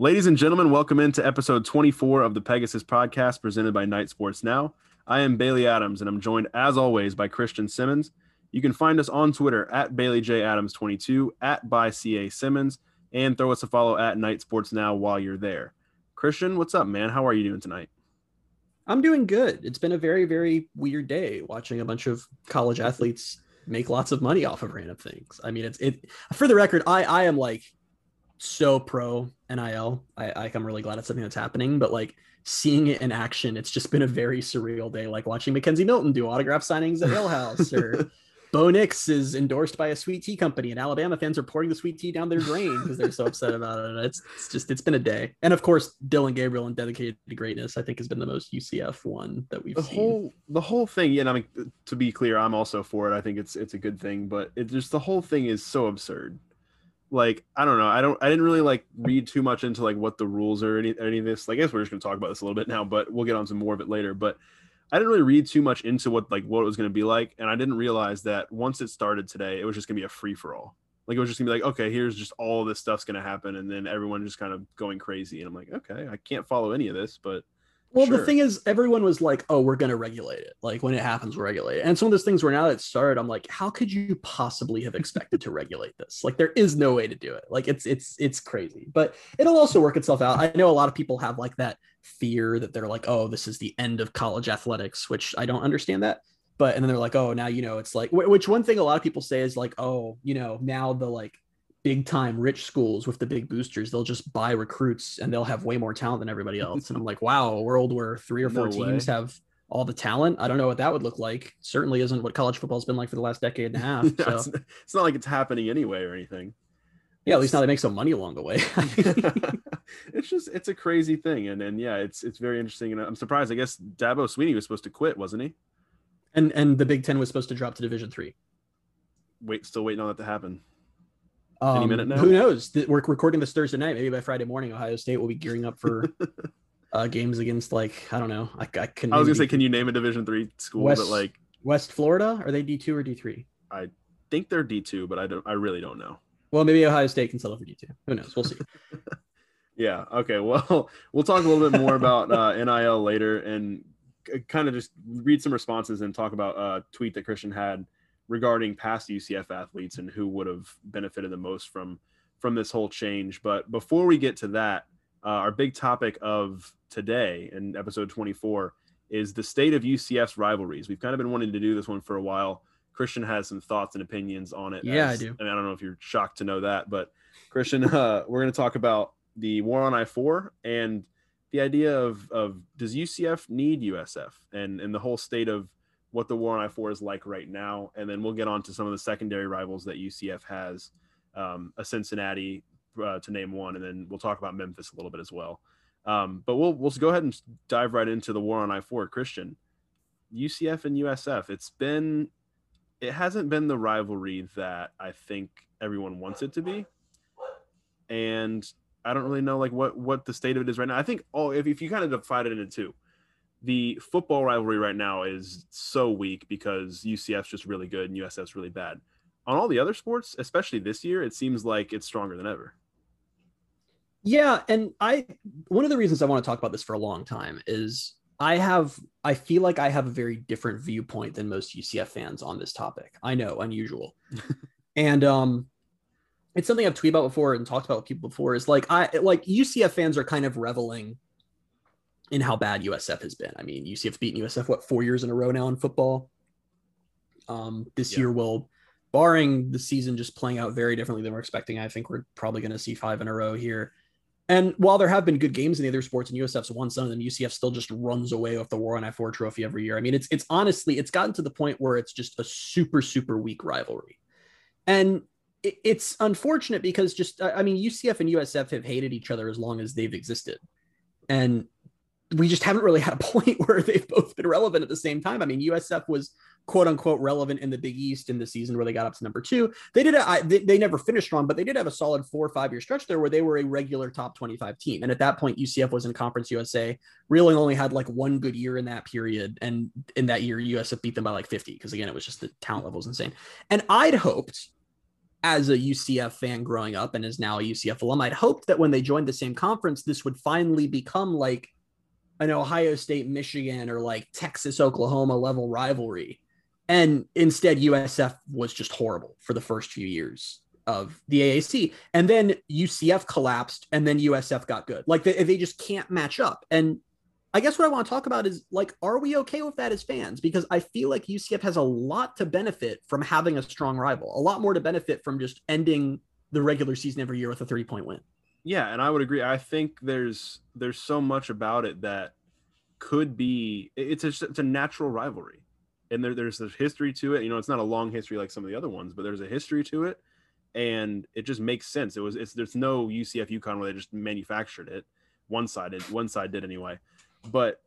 Ladies and gentlemen, welcome into episode 24 of the Pegasus podcast presented by Knight Sports Now. I am Bailey Adams and I'm joined as always by Christian Simmons. You can find us on Twitter at Bailey J Adams 22 at by CA Simmons and throw us a follow at Knight Sports Now while you're there. Christian, what's up, man? How are you doing tonight? I'm doing good. It's been a very, very weird day watching a bunch of college athletes make lots of money off of random things. I mean, it's it for the record, I I am like so pro NIL. I, I I'm really glad it's something that's happening, but like seeing it in action, it's just been a very surreal day. Like watching McKenzie Milton do autograph signings at Ale House or Bo Nix is endorsed by a sweet tea company, and Alabama fans are pouring the sweet tea down their drain because they're so upset about it. It's, it's just it's been a day, and of course Dillon Gabriel and dedicated to greatness, I think has been the most UCF one that we've the seen. whole the whole thing. Yeah, and I mean to be clear, I'm also for it. I think it's it's a good thing, but it just the whole thing is so absurd. Like I don't know, I don't I didn't really like read too much into like what the rules are any any of this. Like, I guess we're just gonna talk about this a little bit now, but we'll get on some more of it later. But I didn't really read too much into what like what it was going to be like, and I didn't realize that once it started today, it was just going to be a free for all. Like it was just gonna be like, okay, here's just all this stuff's gonna happen, and then everyone just kind of going crazy, and I'm like, okay, I can't follow any of this, but Well, Sure. the thing is, everyone was like, "Oh, we're going to regulate it. Like when it happens, we'll regulate it." And some of those things where now that it started, I'm like, "How could you possibly have expected to regulate this? Like there is no way to do it. Like it's it's it's crazy." But it'll also work itself out. I know a lot of people have like that fear that they're like, "Oh, this is the end of college athletics," which I don't understand that. But and then they're like, "Oh, now you know it's like." Which one thing a lot of people say is like, "Oh, you know, now the like." Big time rich schools with the big boosters they'll just buy recruits and they'll have way more talent than everybody else and i'm like wow a world where three or four No teams way. have all the talent i don't know what that would look like certainly isn't what college football's been like for the last decade and a half so it's, it's not like it's happening anyway or anything. yeah at least now they make some money along the way it's just it's a crazy thing, and and yeah, it's it's very interesting, and I'm surprised. I guess Dabo Swinney was supposed to quit, wasn't he? and and the big 10 was supposed to drop to division three Wait, still waiting on that to happen. Um, minute now? who knows we're recording this thursday night maybe by friday morning ohio state will be gearing up for uh games against like i don't know i, I can I was gonna say, can you name a Division three school West- that like west florida are they d2 or d3 I think they're D two, but I don't, I really don't know. well maybe ohio state can settle for d2 who knows we'll see Yeah. Okay. Well, we'll talk a little bit more about uh, NIL later and kind of just read some responses and talk about a tweet that Christian had regarding past UCF athletes and who would have benefited the most from from this whole change. But before we get to that, uh, our big topic of today in episode 24 is the state of UCF's rivalries. We've kind of been wanting to do this one for a while. Christian has some thoughts and opinions on it. Yeah, I as- do. And I don't know if you're shocked to know that, but Christian, uh, we're going to talk about the war on I four and the idea of of does UCF need USF and and the whole state of what the war on I four is like right now, and then we'll get on to some of the secondary rivals that UCF has, um, a Cincinnati uh, to name one, and then we'll talk about Memphis a little bit as well. Um, but we'll we'll go ahead and dive right into the war on I four. Christian, UCF and USF. It's been it hasn't been the rivalry that I think everyone wants it to be and I don't really know like what what the state of it is right now. I think oh if, if you kind of divide it into two, the football rivalry right now is so weak because UCF's just really good and USF's really bad. On all the other sports, especially this year, it seems like it's stronger than ever. Yeah, and I one of the reasons I want to talk about this for a long time is I have I feel like I have a very different viewpoint than most UCF fans on this topic. I know, unusual. and um it's something I've tweeted about before and talked about with people before is like I like UCF fans are kind of reveling in how bad USF has been. I mean, UCF's beaten USF what four years in a row now in football. Um, this Yeah. year will, barring the season just playing out very differently than we're expecting. I think we're probably going to see five in a row here. And while there have been good games in the other sports, and USF's won some of them, UCF still just runs away with the War on I four trophy every year. I mean, it's it's honestly it's gotten to the point where it's just a super super weak rivalry, and it, it's unfortunate because just I I mean UCF and USF have hated each other as long as they've existed, and we just haven't really had a point where they've both been relevant at the same time. I mean, USF was quote unquote relevant in the Big East in the season where they got up to number two. They did, I, they, they never finished strong, but they did have a solid four or five year stretch there where they were a regular top 25 team. And at that point, UCF was in Conference USA, really only had like one good year in that period. And in that year, USF beat them by like 50 because again, it was just the talent level was insane. And I'd hoped as a UCF fan growing up and is now a UCF alum, I'd hoped that when they joined the same conference, this would finally become like an Ohio State, Michigan, or like Texas, Oklahoma level rivalry. And instead, USF was just horrible for the first few years of the AAC. And then UCF collapsed and then USF got good. Like they, they just can't match up. And I guess what I want to talk about is like, are we okay with that as fans? Because I feel like UCF has a lot to benefit from having a strong rival, a lot more to benefit from just ending the regular season every year with a 30 point win. Yeah, and I would agree. I think there's there's so much about it that could be it's a, it's a natural rivalry. And there, there's a history to it. You know it's not a long history like some of the other ones but there's a history to it. And it just makes sense. It was it's there's no ucf UConn where they just manufactured it. One side one side did anyway. But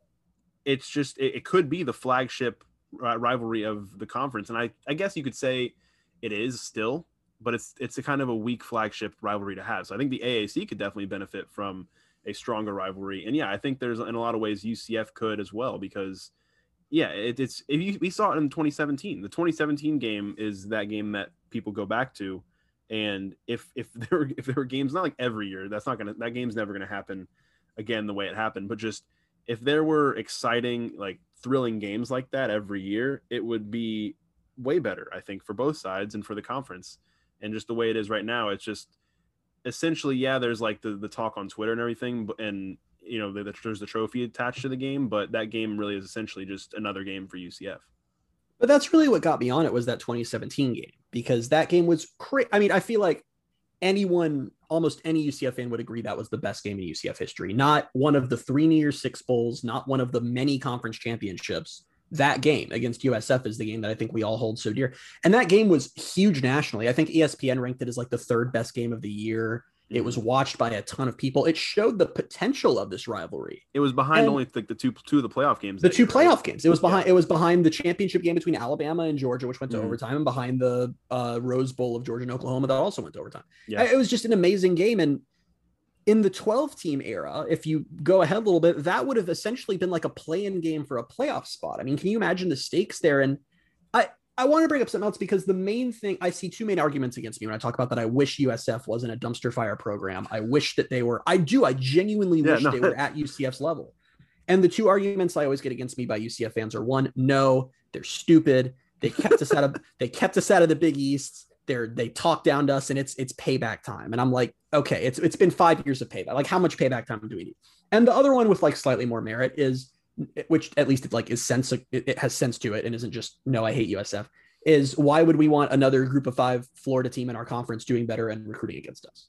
it's just it, it could be the flagship rivalry of the conference. And i i guess you could say it is still but it's it's a kind of a weak flagship rivalry to have so i think the aac could definitely benefit from a stronger rivalry. And yeah, I think there's in a lot of ways UCF could as well because yeah, it, it's if you, we saw it in 2017. The 2017 game is that game that people go back to, and if if there were, if there were games not like every year, that's not gonna that game's never gonna happen again the way it happened. But just if there were exciting like thrilling games like that every year, it would be way better I think for both sides and for the conference. And just the way it is right now, it's just essentially, yeah, there's like the, the talk on Twitter and everything, and you know, the, the, there's the trophy attached to the game, but that game really is essentially just another game for UCF. But that's really what got me on it was that 2017 game because that game was crazy. I mean, I feel like anyone, almost any UCF fan would agree that was the best game in UCF history. Not one of the three New Year's Six bowls, not one of the many conference championships. That game against USF is the game that I think we all hold so dear. And that game was huge nationally. I think ESPN ranked it as like the third best game of the year. It was watched by a ton of people. It showed the potential of this rivalry. It was behind and only like the two two of the playoff games. The two year, playoff right? games. It was behind. Yeah. It was behind the championship game between Alabama and Georgia, which went to mm overtime, and behind the uh, Rose Bowl of Georgia and Oklahoma that also went to overtime. Yeah. It was just an amazing game. And in the 12 team era, if you go ahead a little bit, that would have essentially been like a play-in game for a playoff spot. I mean, can you imagine the stakes there? And I I want to bring up something else because the main thing I see two main arguments against me when I talk about that. I wish USF wasn't a dumpster fire program. I wish that they were. I do. I genuinely yeah, wish no. they were at UCF's level. And the two arguments I always get against me by UCF fans are one, no, they're stupid. They kept us out of they kept us out of the Big East. They're they talk down to us, and it's it's payback time. And I'm like, okay, it's it's been five years of payback. Like, how much payback time do we need? And the other one with like slightly more merit is which at least it like is sense it has sense to it and isn't just no I hate USF is why would we want another group of five Florida team in our conference doing better and recruiting against us?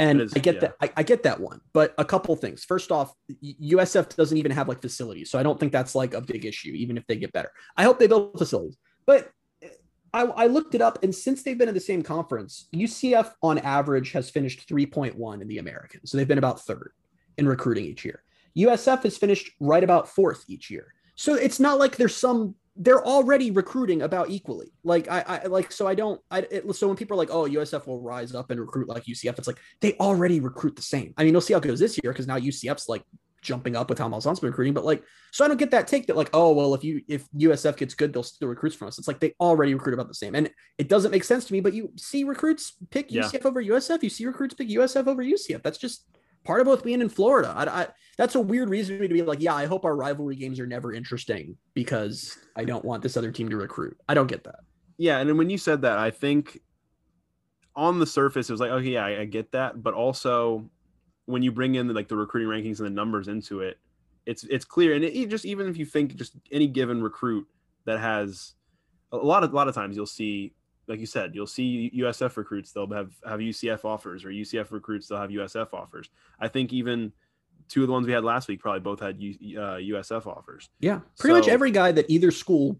And is, I get yeah. that I, I, get that one, but a couple things. First off, USF doesn't even have like facilities, so I don't think that's like a big issue, even if they get better. I hope they build facilities, but I, I looked it up, and since they've been in the same conference, UCF on average has finished 3.1 in the American, so they've been about third in recruiting each year. USF has finished right about fourth each year. So it's not like there's some they're already recruiting about equally. Like I, I like so I don't I it, so when people are like, oh, USF will rise up and recruit like UCF, it's like they already recruit the same. I mean, you'll see how it goes this year because now UCF's like jumping up with how Malzahn's been recruiting, but like so I don't get that take that like, oh well, if you if USF gets good, they'll still recruit from us. It's like they already recruit about the same. And it doesn't make sense to me, but you see recruits pick yeah. UCF over USF, you see recruits pick USF over UCF. That's just part of both being in Florida. I, I, that's a weird reason to be like, yeah, I hope our rivalry games are never interesting because I don't want this other team to recruit. I don't get that. Yeah, and then when you said that, I think on the surface it was like, okay, yeah, I, I get that, but also when you bring in the, like the recruiting rankings and the numbers into it, it's it's clear. And it, just even if you think just any given recruit that has a lot of a lot of times you'll see like you said, you'll see USF recruits. They'll have have UCF offers, or UCF recruits. They'll have USF offers. I think even two of the ones we had last week probably both had U, uh, USF offers. Yeah, pretty so, much every guy that either school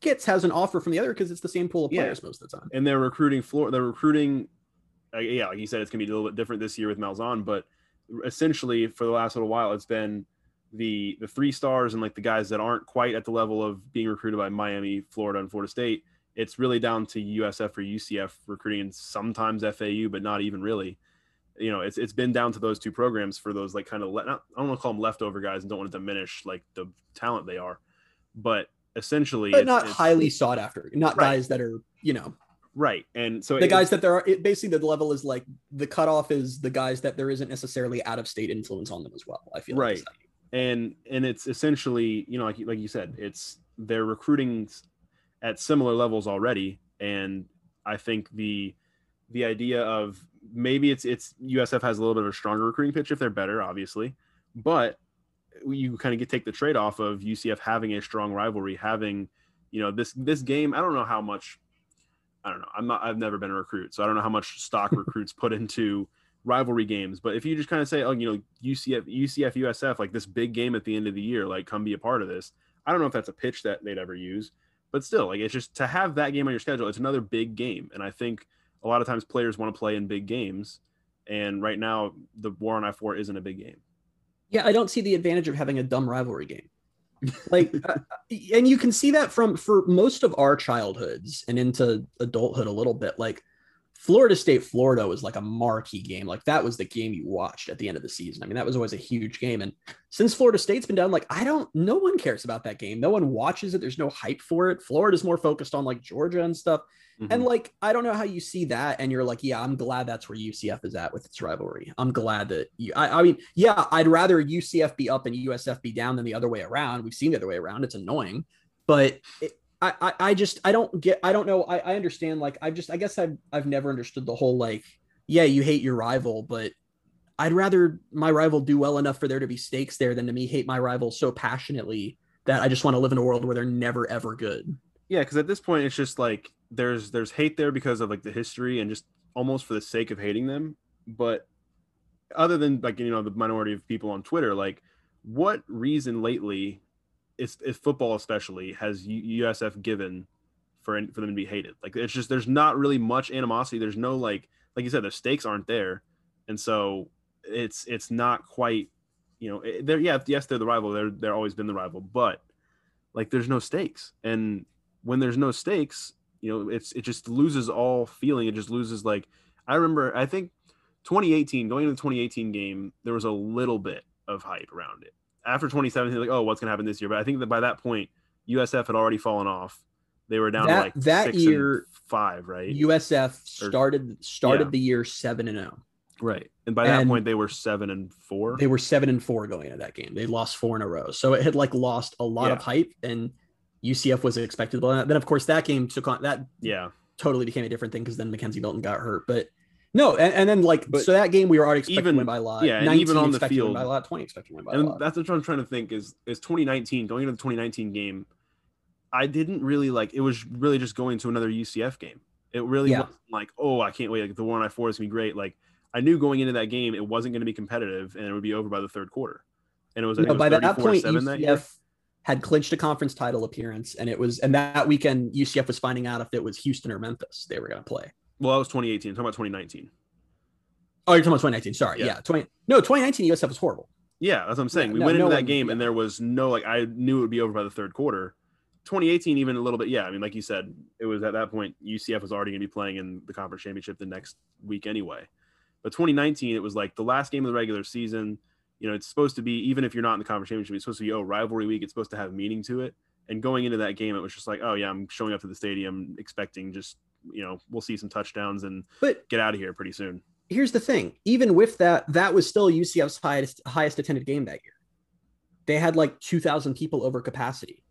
gets has an offer from the other because it's the same pool of players yeah. most of the time. And they're recruiting floor. They're recruiting. Uh, yeah, like you said, it's gonna be a little bit different this year with Malzahn, but essentially for the last little while, it's been the the three stars and like the guys that aren't quite at the level of being recruited by Miami, Florida, and Florida State it's really down to USF or UCF recruiting and sometimes FAU, but not even really. You know, it's it's been down to those two programs for those like kind of let not, I don't want to call them leftover guys and don't want to diminish like the talent they are, but essentially, but it's, not it's, highly sought after, not right. guys that are you know Right. And so the it- guys that there are it, basically the level is like the cutoff is the guys that there isn't necessarily out of state influence on them as well. I feel like Right. and and it's essentially you know like you- like you said it's they're recruiting at similar levels already and i think the the idea of maybe it's it's usf has a little bit of a stronger recruiting pitch if they're better obviously but you kind of get take the trade-off of ucf having a strong rivalry having you know this this game i don't know how much i don't know i'm not i've never been a recruit so i don't know how much stock recruits put into rivalry games. But if you just kind of say, oh, you know, UCF, UCF, USF, like this big game at the end of the year, like come be a part of this. I don't know if that's a pitch that they'd ever use, but still, like it's just to have that game on your schedule. It's another big game, and I think a lot of times players want to play in big games. And right now, the War on I four isn't a big game. Yeah, I don't see the advantage of having a dumb rivalry game. Like, uh, and you can see that from for most of our childhoods and into adulthood a little bit. Like, Florida State, Florida was like a marquee game. Like, that was the game you watched at the end of the season. I mean, that was always a huge game. And since Florida State's been down, like, I don't, no one cares about that game. No one watches it. There's no hype for it. Florida's more focused on like Georgia and stuff. And Mhm. like, I don't know how you see that, and you're like, yeah, I'm glad that's where UCF is at with its rivalry. I'm glad that you. I, I mean, yeah, I'd rather UCF be up and USF be down than the other way around. We've seen the other way around. It's annoying, but it, I, I, I just, I don't get. I don't know. I, I understand. Like, I've just, I guess I've, I've never understood the whole like, yeah, you hate your rival, but I'd rather my rival do well enough for there to be stakes there than to me hate my rival so passionately that I just want to live in a world where they're never ever good. yeah, because at this point, it's just like there's there's hate there because of like the history and just almost for the sake of hating them. But other than like you know the minority of people on Twitter, like what reason lately is, is football especially has USF given for for them to be hated? Like it's just there's not really much animosity. There's no like like you said the stakes aren't there, and so it's it's not quite you know they're yeah yes they're the rival. They're they're always been the rival but like there's no stakes. And when there's no stakes you know it's it just loses all feeling. It just loses like i remember i think 2018 going into the 2018 game there was a little bit of hype around it after 2017 like oh what's going to happen this year but i think that by that point usf had already fallen off they were down That- to like that year, five right USF Or- started started yeah. the year seven and zero. right and by that And- point they were seven and four They were seven and four going into that game. They lost four in a row, so it had like lost a lot of hype, and UCF was expected. to Then of course that game took on that yeah totally became a different thing because then McKenzie Milton got hurt. But no, and, and then like But so that game we were already expecting even- to win by a lot. yeah, even on the expected to win field- by a lot, twenty expected to win by a and lot. that's what I'm trying to think is is 2019 going into the 2019 game. I didn't really like it was really just going to another UCF game. It really Yeah. wasn't like oh I can't wait like the one I four is gonna be great. Like I knew going into that game it wasn't going to be competitive and it would be over by the third quarter. And it was, No, it was by that 34 point, seven that. UCF had clinched a conference title appearance, and it was and that weekend UCF was finding out if it was Houston or Memphis they were going to play. Well, that was 2018. I'm talking about 2019. Oh, you're talking about 2019. Sorry, Yeah. yeah, 20. No, 2019 USF was horrible. Yeah, that's what I'm saying. Yeah, we no- went no into that one- game yeah. and there was no like I knew it would be over by the third quarter. 2018, even a little bit. Yeah, I mean, like you said, it was at that point UCF was already going to be playing in the conference championship the next week anyway. But 2019, it was like the last game of the regular season. You know, it's supposed to be even if you're not in the conference championship, it's supposed to be oh rivalry week. It's supposed to have meaning to it. And going into that game, it was just like oh yeah, I'm showing up to the stadium expecting just you know we'll see some touchdowns and But get out of here pretty soon. here's the thing: even with that, that was still UCF's highest highest attended game that year. They had like 2,000 people over capacity,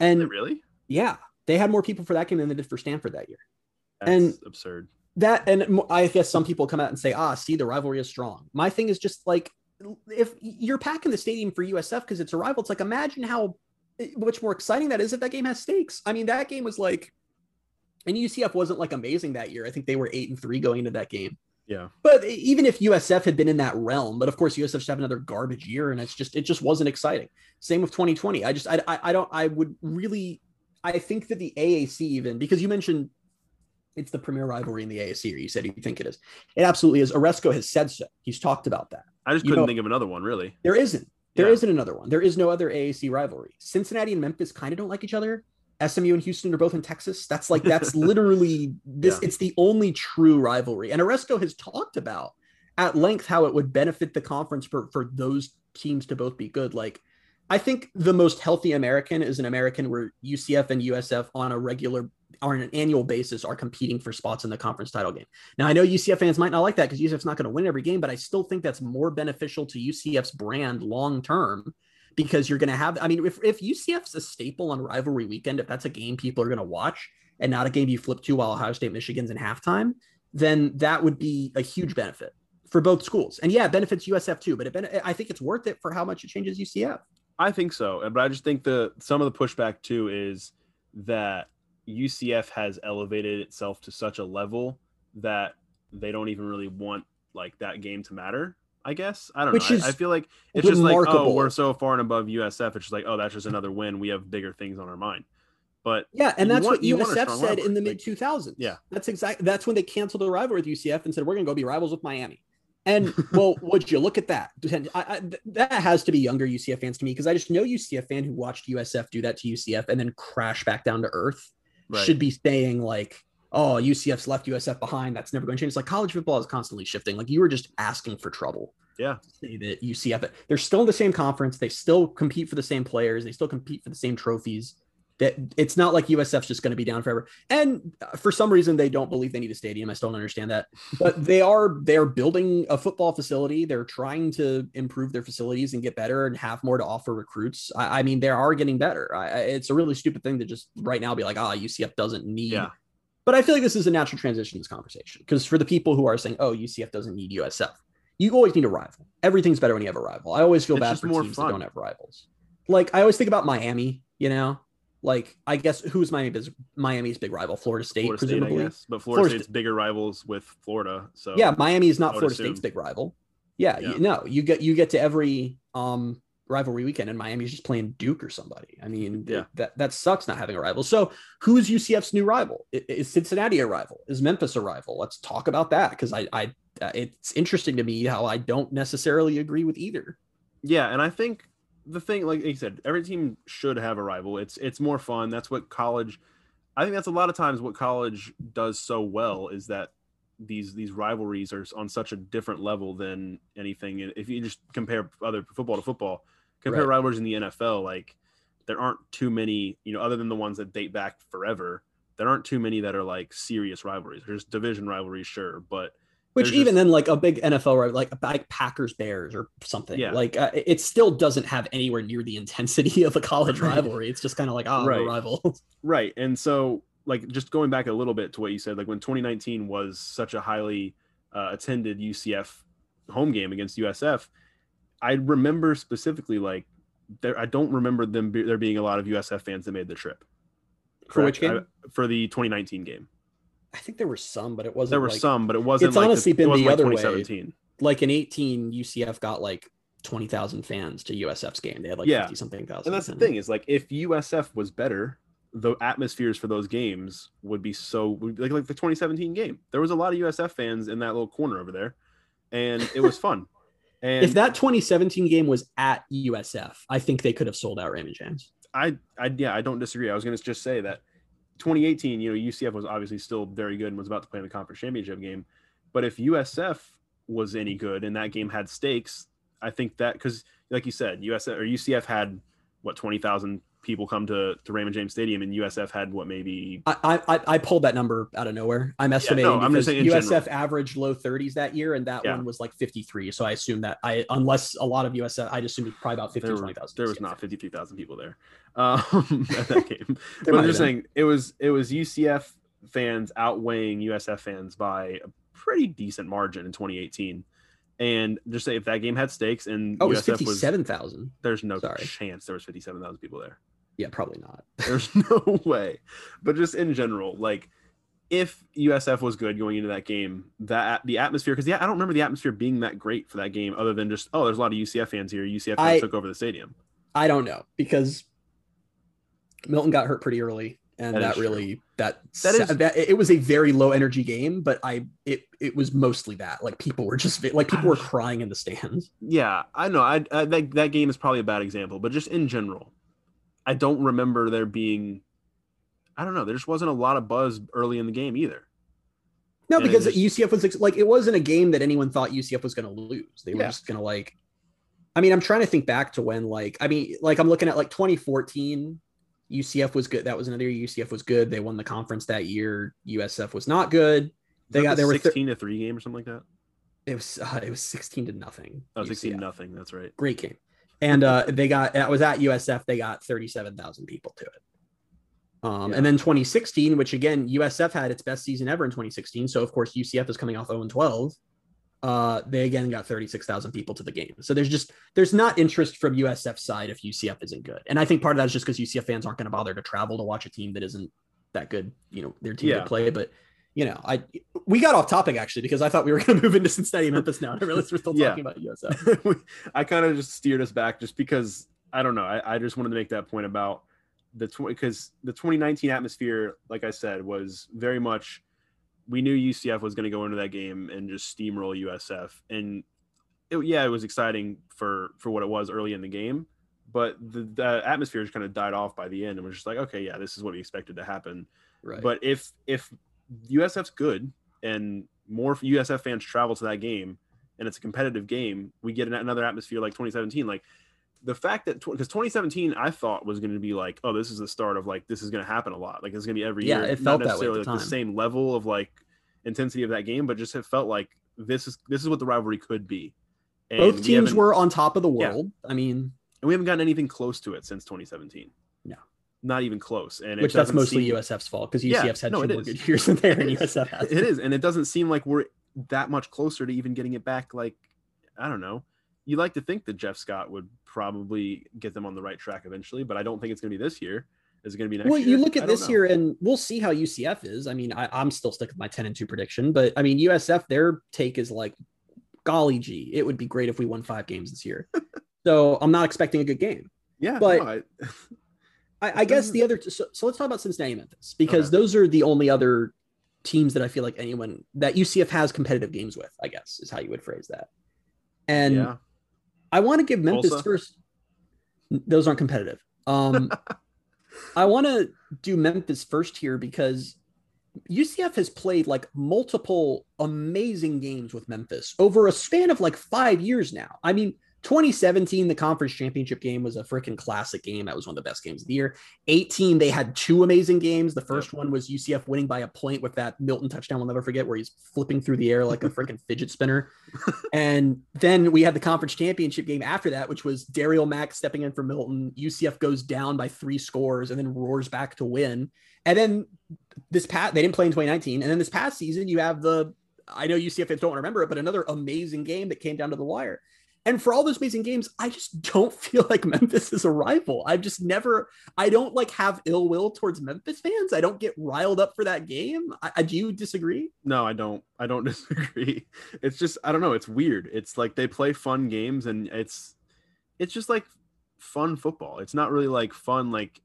and really? yeah, they had more people for that game than they did for Stanford that year. That's And- absurd. that and I guess some people come out and say ah see the rivalry is strong my thing is just like if you're packing the stadium for usf because it's a rival it's like imagine how eh, much more exciting that is if that game has stakes i mean that game was like and ucf wasn't like amazing that year i think they were eight and three going into that game Yeah. but even if usf had been in that realm but of course usf should have another garbage year and it's just it just wasn't exciting same with 2020 i just i, I, I don't i would really i think that the aac even because you mentioned it's the premier rivalry in the AAC, or you said you think it is. It absolutely is. Aresco has said so. He's talked about that. I just You couldn't know- think of another one really. There isn't. There Yeah. not another one. There is no other AAC rivalry. Cincinnati and Memphis kind of don't like each other. SMU and Houston are both in Texas. That's like that's literally this. Yeah. It's the only true rivalry. And Aresco has talked about at length how it would benefit the conference for for those teams to both be good. Like I think the most healthy American is an American where UCF and USF on a regular on an annual basis are competing for spots in the conference title game. Now I know UCF fans might not like that because UCF's not going to win every game, but I still think that's more beneficial to UCF's brand long term because you're going to have. I mean, if if UCF's a staple on rivalry weekend, if that's a game people are going to watch and not a game you flip to while Ohio State Michigan's in halftime, then that would be a huge benefit for both schools. And yeah, it benefits USF too, but it, I think it's worth it for how much it changes UCF. I think so, but I just think the some of the pushback too is that UCF has elevated itself to such a level that they don't even really want like that game to matter. I guess I don't Which know. I, I, feel like it's just like oh, we're so far and above USF. It's just like oh, that's just another win. We have bigger things on our mind. But yeah, and that's want, what USF said in the mid 2000s. Yeah, that's exactly that's when they canceled the rivalry with UCF and said we're going to go be rivals with Miami. And well, would you look at that? I, I, that has to be younger UCF fans to me because I just know UCF fan who watched USF do that to UCF and then crash back down to earth right. should be saying like, "Oh, UCF's left USF behind. That's never going to change." It's like college football is constantly shifting. Like you were just asking for trouble. Yeah. That UCF, they're still in the same conference. They still compete for the same players. They still compete for the same trophies that it's not like USF's just going to be down forever. And for some reason, they don't believe they need a stadium. I still don't understand that, but they are they're building a football facility. They're trying to improve their facilities and get better and have more to offer recruits. I, I mean, they are getting better. I, it's a really stupid thing to just right now be like, ah, oh, UCF doesn't need. Yeah. But I feel like this is a natural transition in this conversation because for the people who are saying, oh, UCF doesn't need USF, you always need a rival. Everything's better when you have a rival. I always feel it's bad for teams fun. that don't have rivals. Like I always think about Miami, you know, like I guess who's Miami's Miami's big rival? Florida State, Florida presumably. State, guess. But Florida, Florida State's State. bigger rivals with Florida. So yeah, Miami is not Florida assume. State's big rival. Yeah, yeah. No, you get you get to every um rivalry weekend and Miami's just playing Duke or somebody. I mean, yeah. that that sucks not having a rival. So, who's UCF's new rival? Is Cincinnati a rival? Is Memphis a rival? Let's talk about that because I I uh, it's interesting to me how I don't necessarily agree with either. Yeah, and I think the thing, like you said, every team should have a rival. It's it's more fun. That's what college. I think that's a lot of times what college does so well is that these these rivalries are on such a different level than anything. If you just compare other football to football, compare right. rivalries in the NFL, like there aren't too many, you know, other than the ones that date back forever. There aren't too many that are like serious rivalries. There's division rivalries, sure, but which even just, then, like a big NFL right, like like Packers Bears or something, yeah. like uh, it still doesn't have anywhere near the intensity of a college rivalry. It's just kind of like ah, oh, right. rival. right, and so like just going back a little bit to what you said, like when 2019 was such a highly uh, attended UCF home game against USF, I remember specifically like there. I don't remember them be, there being a lot of USF fans that made the trip. For which game? I, for the 2019 game. I think there were some, but it wasn't. There were like, some, but it wasn't. It's like honestly the, been the like other way. Like in 18, UCF got like 20,000 fans to USF's game. They had like yeah. 50 something thousand. And that's the thing is like if USF was better, the atmospheres for those games would be so like like the 2017 game. There was a lot of USF fans in that little corner over there, and it was fun. And if that 2017 game was at USF, I think they could have sold out Raymond James. I, I yeah, I don't disagree. I was going to just say that 2018, you know, UCF was obviously still very good and was about to play in the conference championship game. But if USF was any good and that game had stakes, I think that because, like you said, USF or UCF had what 20,000 people come to, to Raymond James Stadium, and USF had what maybe I I, I pulled that number out of nowhere. I'm estimating yeah, no, I'm saying USF general. averaged low 30s that year, and that yeah. one was like 53. So I assume that I unless a lot of USF, I'd assume it's probably about 50 there, 20,000. There was not 53,000 people there um, at that game. but I'm just saying it was it was UCF fans outweighing USF fans by a pretty decent margin in 2018. And just say if that game had stakes and oh, USF it was 57,000. There's no Sorry. chance there was 57,000 people there. Yeah, probably not. There's no way. But just in general, like if USF was good going into that game, that the atmosphere, because yeah, I don't remember the atmosphere being that great for that game, other than just oh, there's a lot of UCF fans here. UCF fans I, took over the stadium. I don't know because Milton got hurt pretty early, and that, that really that that is that it was a very low energy game, but I it it was mostly that like people were just like people were crying in the stands. Yeah, I know. I, I that that game is probably a bad example, but just in general, I don't remember there being. I don't know. There just wasn't a lot of buzz early in the game either. No, and because just, UCF was like it wasn't a game that anyone thought UCF was going to lose. They were just going to like. I mean, I'm trying to think back to when like I mean, like I'm looking at like 2014 UCF was good. That was another year UCF was good. They won the conference that year. USF was not good. They got the there were 16 to 3 game or something like that. It was uh, it was 16 to nothing. Oh, 16 UCF. nothing. That's right. Great game. And uh they got that was at USF, they got 37,000 people to it. Um, Yeah. and then 2016, which again, USF had its best season ever in 2016. So of course UCF is coming off 0 and 12. Uh, they again got 36,000 people to the game. So there's just there's not interest from USF side if UCF isn't good. And I think part of that is just because UCF fans aren't going to bother to travel to watch a team that isn't that good, you know, their team Yeah. to play. But you know, I we got off topic actually because I thought we were going to move into Cincinnati, Memphis now. I realized we're still Yeah. talking about USF. I kind of just steered us back just because I don't know. I, I just wanted to make that point about the because the 2019 atmosphere, like I said, was very much we knew UCF was going to go into that game and just steamroll USF, and it, yeah, it was exciting for for what it was early in the game, but the, the atmosphere just kind of died off by the end, and we're just like, okay, yeah, this is what we expected to happen. Right. But if if USF's good and more USF fans travel to that game and it's a competitive game, we get another atmosphere like 2017. Like the fact that because 2017 I thought was going to be like, oh, this is the start of like this is going to happen a lot. Like it's going to be every Yeah, year. it felt Not that way at necessarily the like the same level of like intensity of that game, but just it felt like this is this is what the rivalry could be. And Both teams haven't- were on top of the Yeah. world. I mean, and we haven't gotten anything close to it since 2017. No. not even close. And which that's mostly seem- USF's fault because Yeah, UCF's had no, two more is. good years than there, and USF has. it is and it doesn't seem like we're that much closer to even getting it back like i don't know you like to think that jeff scott would probably get them on the right track eventually but i don't think it's going to be this year is it going to be next year? Well, year you look at this know. year, and we'll see how UCF is. I mean, I, I'm still sticking with my 10 and 2 prediction, but I mean, USF, their take is like, golly gee, it would be great if we won five games this year. so I'm not expecting a good game. yeah but- no, I, I, I guess the other, so, so let's talk about Cincinnati, Memphis, because Okay. those are the only other teams that I feel like anyone that UCF has competitive games with, I guess is how you would phrase that. And yeah I want to give Memphis Tulsa? first. Those aren't competitive. Um, I want to do Memphis first here because UCF has played like multiple amazing games with Memphis over a span of like five years now. I mean, 2017, the conference championship game was a freaking classic game. That was one of the best games of the year. 18, they had two amazing games. The first one was UCF winning by a point with that Milton touchdown. We'll never forget where he's flipping through the air like a freaking fidget spinner. And then we had the conference championship game after that, which was Darriel Mack stepping in for Milton. UCF goes down by three scores and then roars back to win. And then this past, they didn't play in 2019. And then this past season, you have the, I know UCF fans don't remember it, but another amazing game that came down to the wire. And for all those amazing games, I just don't feel like Memphis is a rival. I've just never, I don't like have ill will towards Memphis fans. I don't get riled up for that game. I, I do you disagree? no i don't i don't disagree it's just i don't know it's weird it's like they play fun games and it's it's just like fun football it's not really like fun like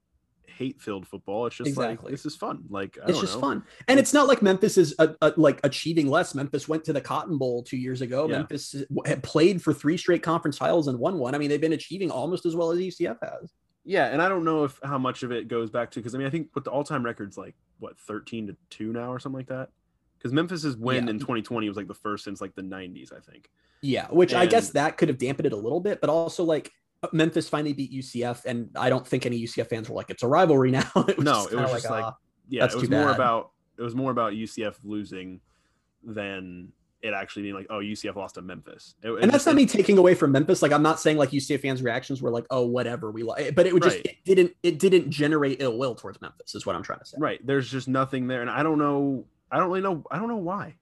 hate filled football it's just Exactly. like this is fun like I it's just know. fun and it's not like memphis is uh uh like achieving less memphis went to the cotton bowl two years ago Yeah. memphis had played for three straight conference titles and won one i mean they've been achieving almost as well as ucf has Yeah, and I don't know if how much of it goes back to because I mean I think what the all-time record's like what 13 to 2 now or something like that. Because Memphis's win Yeah. in 2020 was like the first since like the 90s, I think. yeah which i guess that could have dampened it a little bit but also like memphis finally beat ucf and i don't think any ucf fans were like it's a rivalry now it was No, just it was just like, ah. Yeah, That's it was more bad. about it was more about UCF losing than it actually being like oh UCF lost to Memphis. It- it and that's just- not me taking away from Memphis. Like I'm not saying like UCF fans' reactions were like, oh, whatever, we like, but it would just Right. it didn't it didn't generate ill will towards Memphis, is what I'm trying to say. Right, there's just nothing there, and I don't know. I don't really know. I don't know why.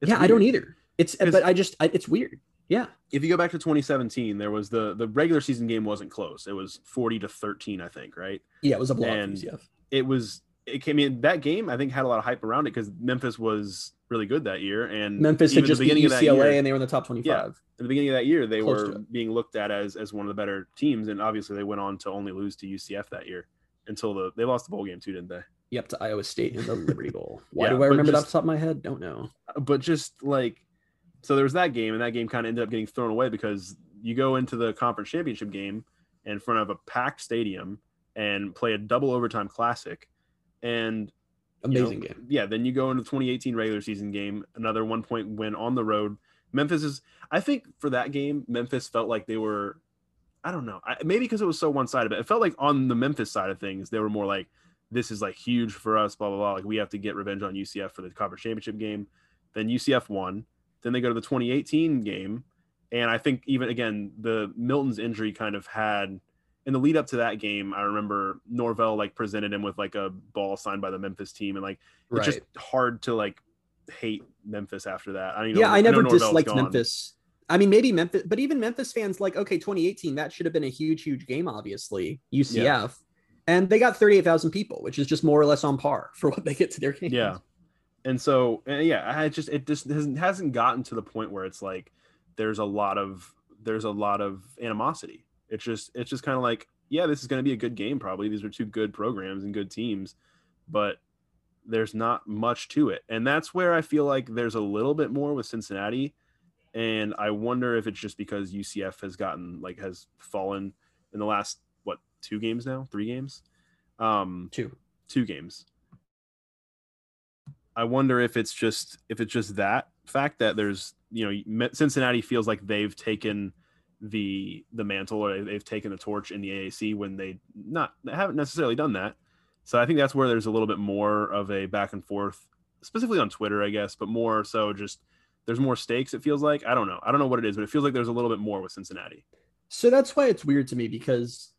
It's yeah, I don't either. It's but I just I, it's weird. Yeah, if you go back to 2017, there was the the regular season game wasn't close. It was 40 to 13, I think, right? yeah, it was a blowout And- UCF. It was it came in that game. I think had a lot of hype around it because Memphis was really good that year, and Memphis had just the beat beginning of that UCLA year, and they were in the top 25. Yeah, at the beginning of that year, they Close were being looked at as as one of the better teams, and obviously they went on to only lose to UCF that year until the they lost the bowl game too, didn't they? Yep, to Iowa State in the Liberty Bowl. Why Yeah, do I remember that off the top of my head? Don't know. but just like so there was that game and that game kind of ended up getting thrown away because you go into the conference championship game in front of a packed stadium and play a double overtime classic and you know, Amazing game. yeah then you go into the 2018 regular season game another one point win on the road memphis is i think for that game memphis felt like they were I don't know. I, maybe because it was so one sided, but it felt like on the Memphis side of things, they were more like, this is like huge for us, blah, blah, blah. Like we have to get revenge on UCF for the conference championship game. Then UCF won. Then they go to the 2018 game. And I think even again, the Milton's injury kind of had in the lead up to that game, I remember Norvell like presented him with like a ball signed by the Memphis team, and like it's just hard to like hate Memphis after that. I mean, yeah, I, I never disliked gone. Memphis. I mean, maybe Memphis, but even Memphis fans like, okay, 2018, that should have been a huge, huge game, obviously, UCF. Yeah. And they got 38,000 people, which is just more or less on par for what they get to their game. Yeah. And so, and yeah, I just, it just hasn't, hasn't gotten to the point where it's like there's a lot of, there's a lot of animosity. It's just, it's just kind of like, yeah, this is going to be a good game, probably. These are two good programs and good teams, but there's not much to it. And that's where I feel like there's a little bit more with Cincinnati and I wonder if it's just because UCF has gotten like has fallen in the last what two games now, three games, um, two, two games. I wonder if it's just if it's just that fact that there's you know Cincinnati feels like they've taken the the mantle or they've taken the torch in the AAC when they not they haven't necessarily done that. So I think that's where there's a little bit more of a back and forth, specifically on Twitter, I guess, but more so just there's more stakes. It feels like I don't know. I don't know what it is, but it feels like there's a little bit more with Cincinnati. So that's why it's weird to me because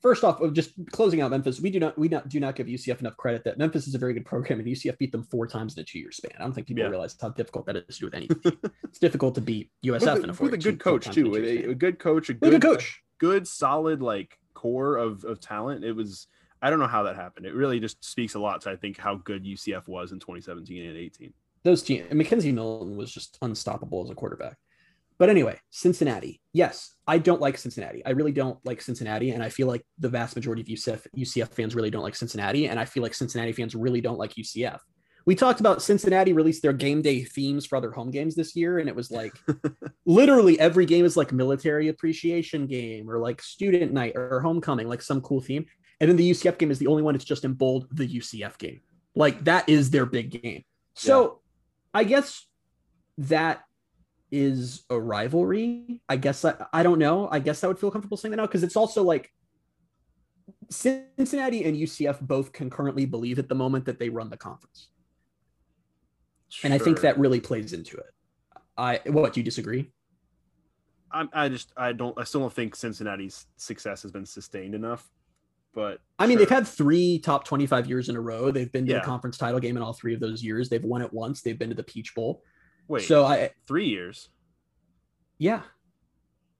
first off, just closing out Memphis, we do not we not do not give UCF enough credit that Memphis is a very good program and UCF beat them four times in a two year span. I don't think people yeah. realize how difficult that is to do with anything. it's difficult to beat USF with, in a four, with a good coach too. A, a, good coach, a good, good coach, good solid like core of of talent. It was I don't know how that happened. It really just speaks a lot to I think how good UCF was in 2017 and 18 those teams, McKenzie Milton was just unstoppable as a quarterback. But anyway, Cincinnati. Yes, I don't like Cincinnati. I really don't like Cincinnati. And I feel like the vast majority of UCF, UCF fans really don't like Cincinnati. And I feel like Cincinnati fans really don't like UCF. We talked about Cincinnati released their game day themes for other home games this year. And it was like literally every game is like military appreciation game or like student night or homecoming, like some cool theme. And then the UCF game is the only one that's just in bold the UCF game. Like that is their big game. So I guess that is a rivalry. I guess I, I don't know. I guess I would feel comfortable saying that now because it's also like Cincinnati and UCF both concurrently believe at the moment that they run the conference. Sure. And I think that really plays into it. I what do you disagree? I, I just I don't I still don't think Cincinnati's success has been sustained enough but I mean, sure. they've had three top 25 years in a row. They've been to yeah. the conference title game in all three of those years. They've won it once. They've been to the Peach Bowl. Wait, so I three years. Yeah.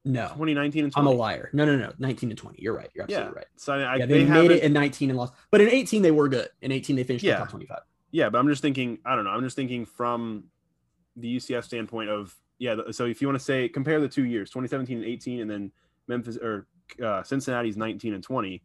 No. 2019 and 20. I'm a liar. No, no, no. 19 and 20. You're right. You're absolutely yeah. right. So I, mean, I yeah, they, they made it in 19 and lost. But in 18, they were good. In 18, they finished yeah. top 25. Yeah, but I'm just thinking, I don't know. I'm just thinking from the UCF standpoint of, yeah. So if you want to say, compare the two years, 2017 and 18, and then Memphis or uh, Cincinnati's 19 and 20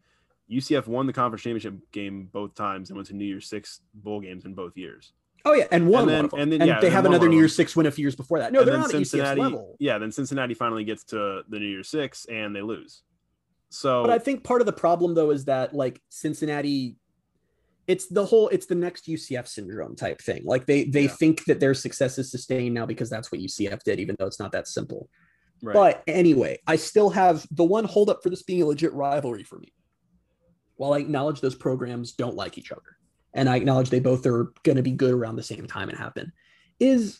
UCF won the conference championship game both times and went to New Year's Six bowl games in both years. Oh yeah, and one and then, and, then, and yeah, they have another New Year's Six win a few years before that. No, and they're not Cincinnati, at level. Yeah, then Cincinnati finally gets to the New Year's Six and they lose. So, but I think part of the problem though is that like Cincinnati, it's the whole it's the next UCF syndrome type thing. Like they they yeah. think that their success is sustained now because that's what UCF did, even though it's not that simple. Right. But anyway, I still have the one holdup for this being a legit rivalry for me while I acknowledge those programs don't like each other, and I acknowledge they both are going to be good around the same time and happen, is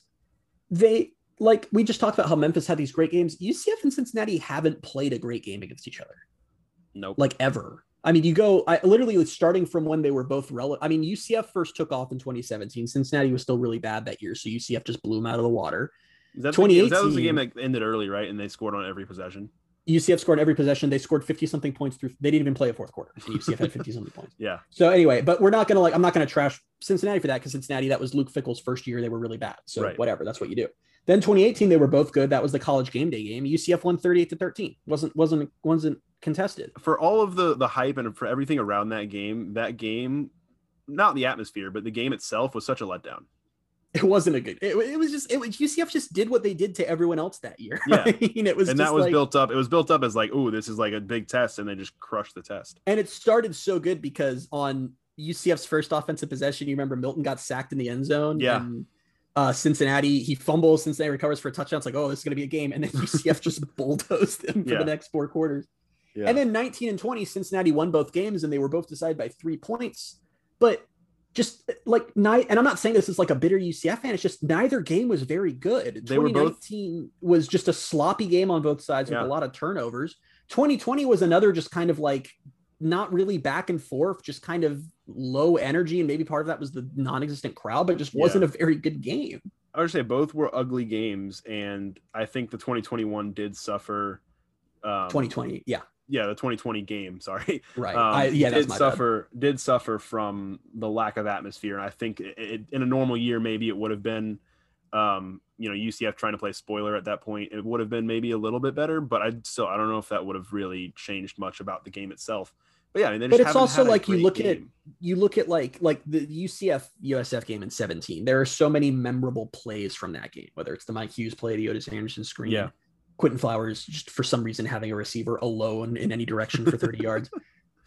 they like we just talked about how Memphis had these great games. UCF and Cincinnati haven't played a great game against each other. Nope. Like ever. I mean, you go I literally starting from when they were both relevant. I mean, UCF first took off in 2017. Cincinnati was still really bad that year, so UCF just blew them out of the water. That, the, that was the game that ended early, right? And they scored on every possession. UCF scored every possession. They scored 50 something points through. They didn't even play a fourth quarter. And UCF had 50 something points. Yeah. So anyway, but we're not going to like, I'm not going to trash Cincinnati for that because Cincinnati, that was Luke Fickell's first year. They were really bad. So right. whatever. That's what you do. Then 2018, they were both good. That was the college game day game. UCF won 38 to 13. Wasn't, wasn't, wasn't contested. For all of the, the hype and for everything around that game, that game, not the atmosphere, but the game itself was such a letdown it wasn't a good. It, it, was just it was UCF just did what they did to everyone else that year. Yeah, I mean, it was and that was like, built up. It was built up as like, oh, this is like a big test, and they just crushed the test. And it started so good because on UCF's first offensive possession, you remember Milton got sacked in the end zone. Yeah. And Uh, Cincinnati, he fumbles, Cincinnati recovers for a touchdown. It's like, oh, this is going to be a game. And then UCF just bulldozed him for Yeah. the next four quarters. Yeah. And then 19 and 20, Cincinnati won both games and they were both decided by three points. But just like night, and I'm not saying this is like a bitter UCF fan. It's just neither game was very good. They were both- 2019 was just a sloppy game on both sides Yeah. with a lot of turnovers. 2020 was another just kind of like not really back and forth, just kind of low energy. And maybe part of that was the non existent crowd, but just wasn't a very good game. I would say both were ugly games, and I think the 2021 did suffer. Um, 2020. Yeah. Yeah, the 2020 game. Sorry, Right. um, I, yeah. Did my bad. suffer did suffer from the lack of atmosphere, and I think it, it, in a normal year maybe it would have been, um, you know, UCF trying to play spoiler at that point. It would have been maybe a little bit better, but I still I don't know if that would have really changed much about the game itself. But yeah, I mean, But it's also like you look at- you look at like like the UCF USF game in 17. There are so many memorable plays from that game, whether it's the Mike Hughes play, the Otis Anderson screen, Yeah. Quinton Flowers just for some reason having a receiver alone in any direction for 30 yards.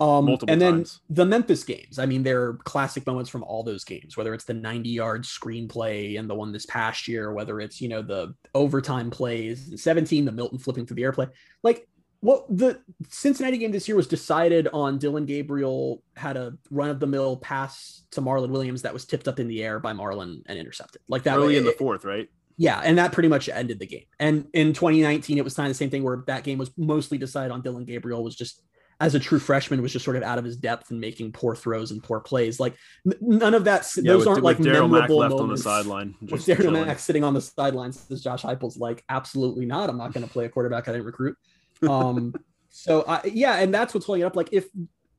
Um, Multiple and then times. the Memphis games. I mean, there are classic moments from all those games, whether it's the 90 yard screenplay and the one this past year, whether it's, you know, the overtime plays, 17, the Milton flipping through the airplay. Like, what the Cincinnati game this year was decided on Dillon Gabriel had a run of the mill pass to Marlon Williams that was tipped up in the air by Marlon and intercepted. Like that early in the fourth, right? Yeah, and that pretty much ended the game. And in 2019, it was kind of the same thing where that game was mostly decided on Dillon Gabriel was just as a true freshman was just sort of out of his depth and making poor throws and poor plays. Like none of that. Yeah, those with, aren't like with Darriel Mack memorable left on the moments. sideline. With Darriel. Mack sitting on the sidelines, says Josh Heupel's like, absolutely not. I'm not going to play a quarterback I didn't recruit. Um, so I, yeah, and that's what's holding it up. Like if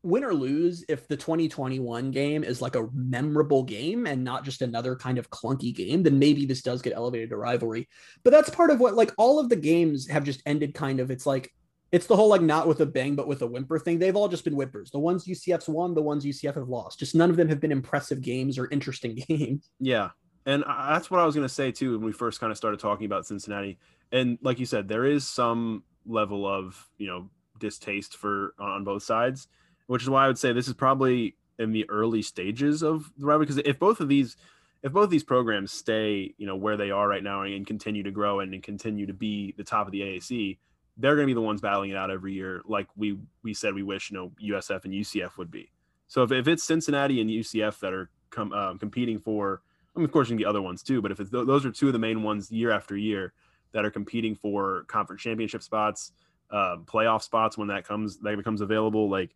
win or lose, if the 2021 game is like a memorable game and not just another kind of clunky game, then maybe this does get elevated to rivalry. But that's part of what like all of the games have just ended kind of. It's like it's the whole like not with a bang but with a whimper thing. They've all just been whimpers. The ones UCF's won, the ones UCF have lost. Just none of them have been impressive games or interesting games. Yeah. And I- that's what I was going to say too when we first kind of started talking about Cincinnati. And like you said, there is some level of, you know, distaste for on both sides, which is why I would say this is probably in the early stages of the rivalry. Because if both of these, if both these programs stay, you know, where they are right now and continue to grow and, continue to be the top of the AAC, they're going to be the ones battling it out every year, like we we said we wish, you know, USF and UCF would be. So if, if it's Cincinnati and UCF that are com- um, competing for I mean, of course, there can be other ones too, but if it's th- those are two of the main ones year after year that are competing for conference championship spots, uh, playoff spots when that comes that becomes available, like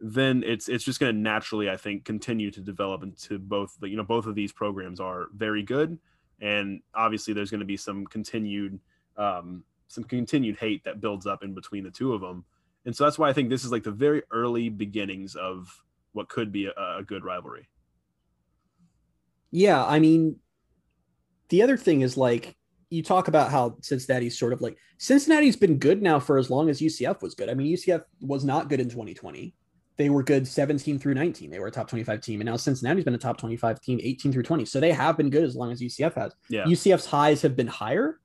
then it's it's just going to naturally, I think, continue to develop into both. You know, both of these programs are very good, and obviously there's going to be some continued um, some continued hate that builds up in between the two of them, and so that's why I think this is like the very early beginnings of what could be a, a good rivalry. Yeah, I mean, the other thing is like you talk about how Cincinnati's sort of like Cincinnati's been good now for as long as UCF was good. I mean, UCF was not good in 2020. They were good 17 through 19. They were a top 25 team. And now Cincinnati's been a top 25 team 18 through 20. So they have been good as long as UCF has. Yeah. UCF's highs have been higher,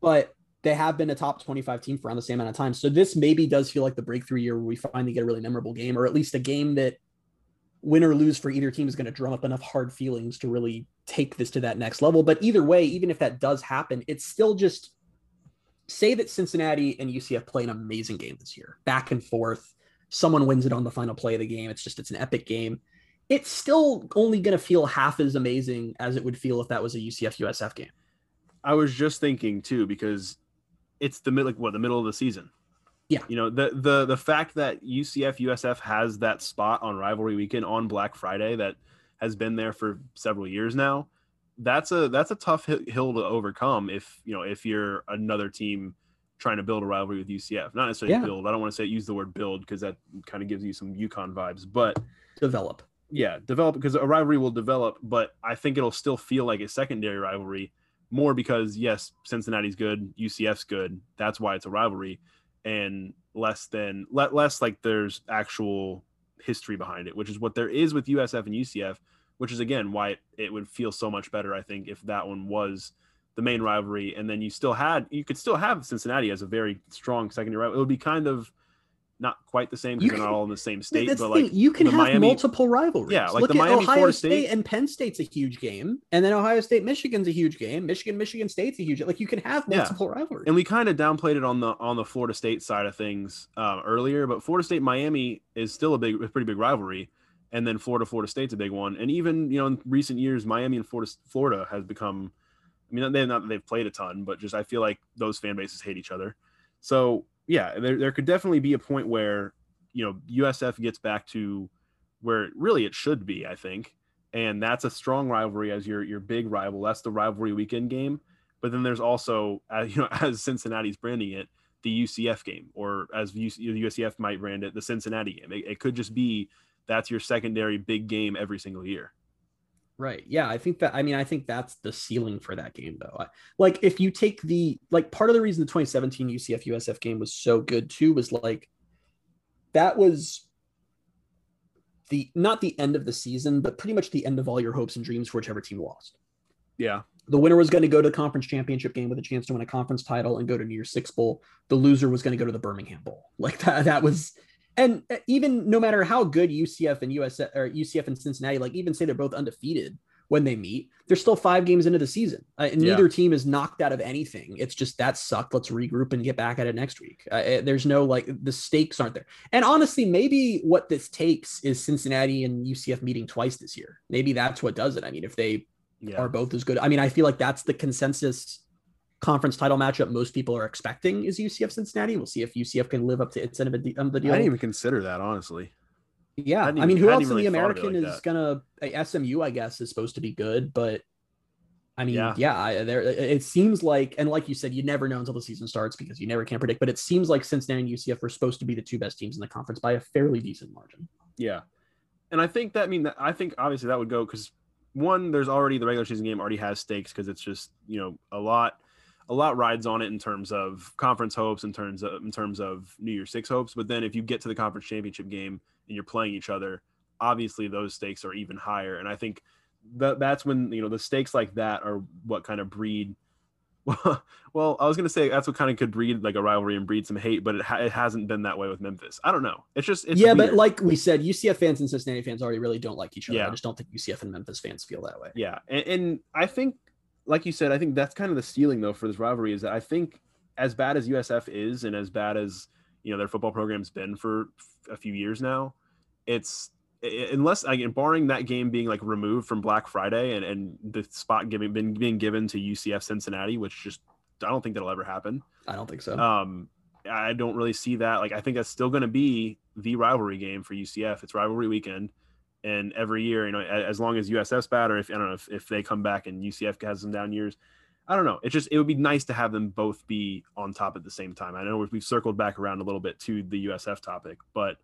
but they have been a top 25 team for around the same amount of time. So this maybe does feel like the breakthrough year where we finally get a really memorable game, or at least a game that win or lose for either team is going to drum up enough hard feelings to really take this to that next level. But either way, even if that does happen, it's still just say that Cincinnati and UCF play an amazing game this year, back and forth. Someone wins it on the final play of the game. It's just it's an epic game. It's still only going to feel half as amazing as it would feel if that was a UCF USF game. I was just thinking too because it's the mid like what the middle of the season. Yeah. You know, the the the fact that UCF USF has that spot on rivalry weekend on Black Friday that has been there for several years now, that's a that's a tough hill to overcome if, you know, if you're another team trying to build a rivalry with UCF. Not necessarily Yeah. build. I don't want to say use the word build because that kind of gives you some UConn vibes, but Develop. yeah, develop because a rivalry will develop, but I think it'll still feel like a secondary rivalry more because yes, Cincinnati's good, UCF's good. That's why it's a rivalry, and less than less like there's actual history behind it, which is what there is with USF and UCF, which is again why it, it would feel so much better. I think if that one was the main rivalry, and then you still had you could still have Cincinnati as a very strong secondary rival. It would be kind of not quite the same because they're not all in the same state, but the thing, like you can have Miami- multiple rivalries. Yeah, like Look the Miami Ohio State, State- and Penn State's a huge game, and then Ohio State Michigan's a huge game. Michigan Michigan State's a huge. Like you can have Yeah. multiple rivalries. and we kind of downplayed it on the on the Florida State side of things um, earlier, but Florida State Miami is still a big, a pretty big rivalry, and then Florida Florida State's a big one, and even you know in recent years Miami and Florida Florida has become, I mean they not they've played a ton, but just I feel like those fan bases hate each other, so yeah, there there could definitely be a point where you know USF gets back to where really it should be, I think, and that's a strong rivalry as your your big rival. That's the rivalry weekend game. But then there's also, uh, you know, as Cincinnati's branding it, the UCF game, or as UC, USCF might brand it, the Cincinnati game. It, it could just be that's your secondary big game every single year. Right. Yeah, I think that I mean I think that's the ceiling for that game though. I, like if you take the like part of the reason the 2017 UCF USF game was so good too was like that was the not the end of the season, but pretty much the end of all your hopes and dreams for whichever team lost. Yeah, The winner was going to go to the conference championship game with a chance to win a conference title and go to New Year's Six Bowl. The loser was going to go to the Birmingham Bowl. Like that, that was, and even no matter how good UCF and US or UCF and Cincinnati, like even say they're both undefeated when they meet, they're still five games into the season. Uh, and Yeah. neither team is knocked out of anything. It's just that sucked. Let's regroup and get back at it next week. Uh, uh, there's no like the stakes aren't there. And honestly, maybe what this takes is Cincinnati and UCF meeting twice this year. Maybe that's what does it. I mean, if they yeah, are both as good. I mean, I feel like that's the consensus conference title matchup most people are expecting is UCF Cincinnati. We'll see if UCF can live up to its end of the, of the I didn't even consider that honestly. yeah, I I, mean, who I else in the really American like is that. gonna uh, SMU? I guess is supposed to be good, but I mean, Yeah. yeah, I, there it seems like, and like you said, you never know until the season starts because you never can predict. But it seems like Cincinnati and UCF are supposed to be the two best teams in the conference by a fairly decent margin. Yeah, and I think that I mean that I think obviously that would go because one, there's already the regular season game already has stakes because it's just you know a lot, a lot rides on it in terms of conference hopes, in terms of in terms of New Year's Six hopes. But then if you get to the conference championship game and you're playing each other, obviously those stakes are even higher. And I think that that's when you know the stakes like that are what kind of breed. Well, I was gonna say that's what kind of could breed like a rivalry and breed some hate, but it, ha- it hasn't been that way with Memphis. I don't know. It's just it's yeah, but like we said, UCF fans and Cincinnati fans already really don't like each other. Yeah. I just don't think UCF and Memphis fans feel that way. Yeah, and, and I think, like you said, I think that's kind of the ceiling though for this rivalry is that I think as bad as USF is and as bad as you know their football program's been for a few years now, it's i- unless again barring that game being like removed from Black Friday and and the spot giving been being given to UCF Cincinnati, which just I don't think that'll ever happen. I don't think so. Um, I don't really see that. Like, I think that's still going to be the rivalry game for UCF. It's rivalry weekend, and every year, you know, as long as USF's bad, or if I don't know if, if they come back and UCF has some down years, I don't know. It just it would be nice to have them both be on top at the same time. I know we've- we've circled back around a little bit to the USF topic, but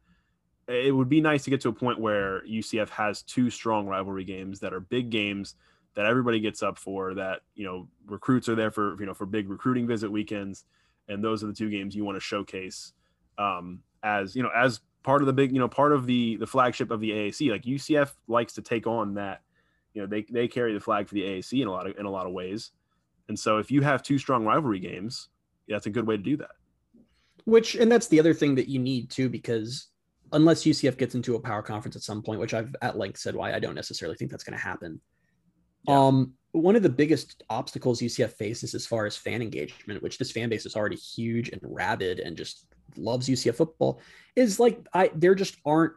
it would be nice to get to a point where UCF has two strong rivalry games that are big games that everybody gets up for that you know recruits are there for you know for big recruiting visit weekends and those are the two games you want to showcase um as you know as part of the big you know part of the the flagship of the AAC like UCF likes to take on that you know they they carry the flag for the AAC in a lot of in a lot of ways and so if you have two strong rivalry games that's a good way to do that Which and that's the other thing that you need too, because unless UCF gets into a power conference at some point, which I've at length said why I don't necessarily think that's going to happen. Yeah. Um, one of the biggest obstacles UCF faces as far as fan engagement, which this fan base is already huge and rabid and just loves UCF football, is like I there just aren't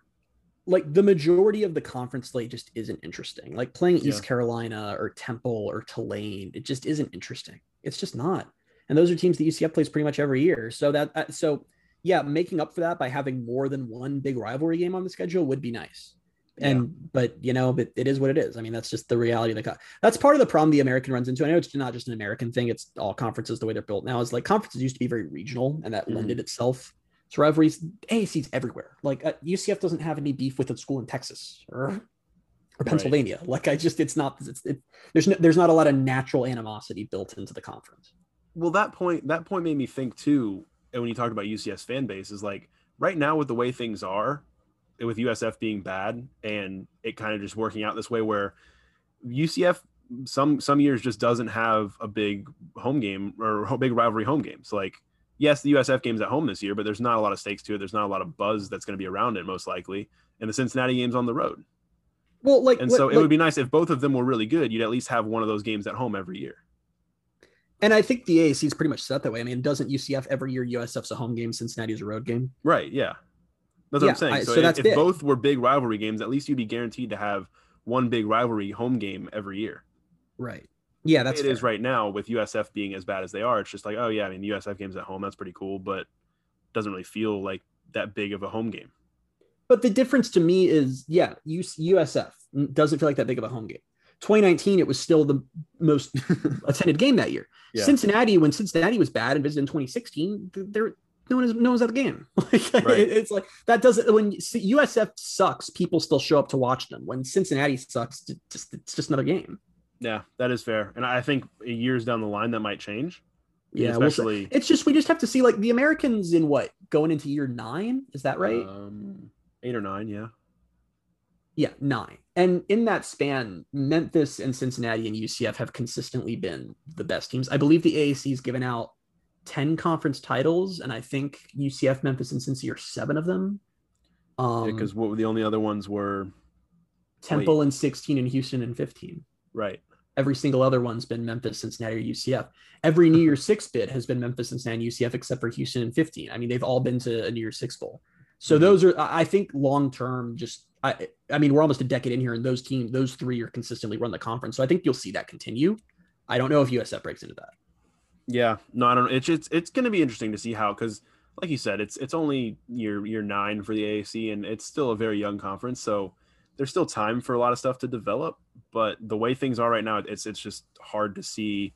like the majority of the conference slate just isn't interesting. Like playing East Carolina or Temple or Tulane, it just isn't interesting. It's just not. And those are teams that UCF plays pretty much every year. So that uh, so yeah, making up for that by having more than one big rivalry game on the schedule would be nice. And but you know, but it is what it is. I mean, that's just the reality of the co- that's part of the problem the American runs into. I know it's not just an American thing; it's all conferences the way they're built now. Is like conferences used to be very regional, and that Mhm. lended itself to rivalries. AAC's everywhere. Like uh, UCF doesn't have any beef with a school in Texas or or Pennsylvania. Like I just, it's not. It's it, there's no, there's not a lot of natural animosity built into the conference. well that point that point made me think too and when you talked about UCF's fan base is like right now with the way things are with USF being bad and it kind of just working out this way where UCF some some years just doesn't have a big home game or big rivalry home games like yes, the USF game's at home this year, but there's not a lot of stakes to it. There's not a lot of buzz that's going to be around it, most likely. And the Cincinnati game's on the road. Well, like, and so like, it would be nice if both of them were really good. You'd at least have one of those games at home every year. And I think the AAC is pretty much set that way. I mean, doesn't UCF every year USF's a home game, Cincinnati's a road game? Right. Yeah. That's what I'm saying. So, I, so if, if both were big rivalry games, at least you'd be guaranteed to have one big rivalry home game every year. Right. Yeah, that's it fair. is right now with USF being as bad as they are. It's just like, oh yeah, I mean, USF games at home, that's pretty cool, but doesn't really feel like that big of a home game. But the difference to me is, yeah, USF doesn't feel like that big of a home game. 2019, it was still the most attended game that year. Yeah. Cincinnati, when Cincinnati was bad and visited in 2016, there no one is no one's at the game. like, right. It's like that doesn't when USF sucks, people still show up to watch them. When Cincinnati sucks, it's just it's just another game. Yeah, that is fair, and I think years down the line that might change. Yeah, especially we'll it's just we just have to see like the Americans in what going into year nine is that right? Um, eight or nine, yeah. Yeah, nine. And in that span, Memphis and Cincinnati and UCF have consistently been the best teams. I believe the AAC has given out 10 conference titles, and I think UCF, Memphis, and Cincy are seven of them. Um, because what were the only other ones were Temple wait. in 16 and Houston and 15. Right. Every single other one's been Memphis, Cincinnati, or UCF. Every New Year's Six bid has been Memphis, Cincinnati, UCF, except for Houston and 15. I mean, they've all been to a New Year's Six bowl. So mm-hmm. those are, I think, long term. Just, I, I mean, we're almost a decade in here, and those teams, those three, are consistently run the conference. So I think you'll see that continue. I don't know if USF breaks into that. Yeah, no, I don't. Know. It's it's it's going to be interesting to see how because, like you said, it's it's only year year nine for the AAC, and it's still a very young conference, so there's still time for a lot of stuff to develop. But the way things are right now, it's it's just hard to see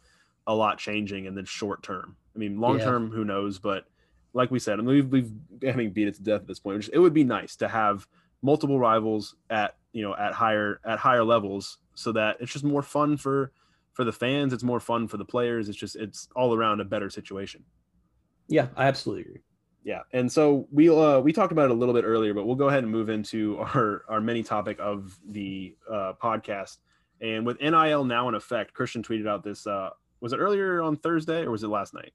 a lot changing in the short term. I mean, long term, yeah. who knows? But like we said, I mean, we've we've having beat it to death at this point. Which it would be nice to have multiple rivals at you know at higher at higher levels, so that it's just more fun for for the fans. It's more fun for the players. It's just it's all around a better situation. Yeah, I absolutely agree. Yeah, and so we uh, we talked about it a little bit earlier, but we'll go ahead and move into our our mini topic of the uh, podcast. And with NIL now in effect, Christian tweeted out this. Uh, was it earlier on Thursday or was it last night?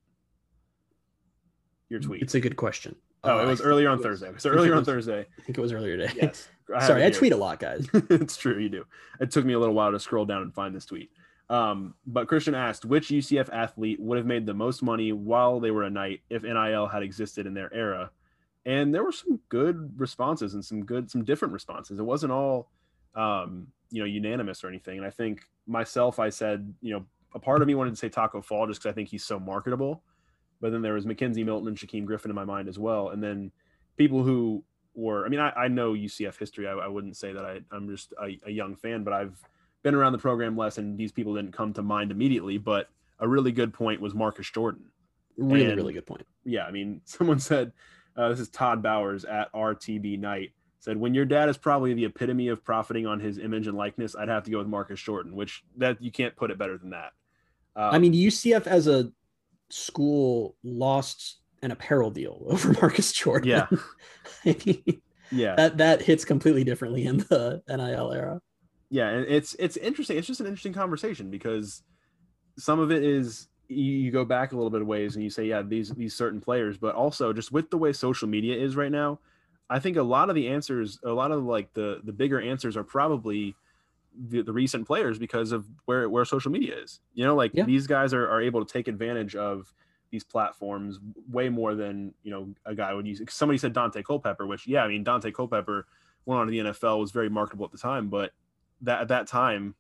Your tweet. It's a good question. Oh, it uh, was earlier on was, Thursday. So earlier on Thursday. I think it was earlier today. Yes. I Sorry, I tweet a lot, guys. it's true, you do. It took me a little while to scroll down and find this tweet. Um, but Christian asked, which UCF athlete would have made the most money while they were a knight if NIL had existed in their era? And there were some good responses and some good, some different responses. It wasn't all, um, you know, unanimous or anything. And I think myself, I said, you know, a part of me wanted to say Taco Fall just because I think he's so marketable. But then there was McKenzie Milton and Shaquem Griffin in my mind as well. And then people who were, I mean, I, I know UCF history. I, I, wouldn't say that I, I'm just a, a young fan, but I've been around the program less, and these people didn't come to mind immediately. But a really good point was Marcus Jordan. Really, and, really good point. Yeah, I mean, someone said uh, this is Todd Bowers at RTB Night said when your dad is probably the epitome of profiting on his image and likeness, I'd have to go with Marcus Jordan, which that you can't put it better than that. Um, I mean, UCF as a school lost an apparel deal over Marcus Jordan. Yeah. I mean, yeah. That that hits completely differently in the NIL era yeah and it's it's interesting it's just an interesting conversation because some of it is you, go back a little bit of ways and you say yeah these these certain players but also just with the way social media is right now i think a lot of the answers a lot of like the the bigger answers are probably the, the recent players because of where where social media is you know like yeah. these guys are, are able to take advantage of these platforms way more than you know a guy would use somebody said Daunte Culpepper which yeah i mean Daunte Culpepper went on to the nfl was very marketable at the time but that at that time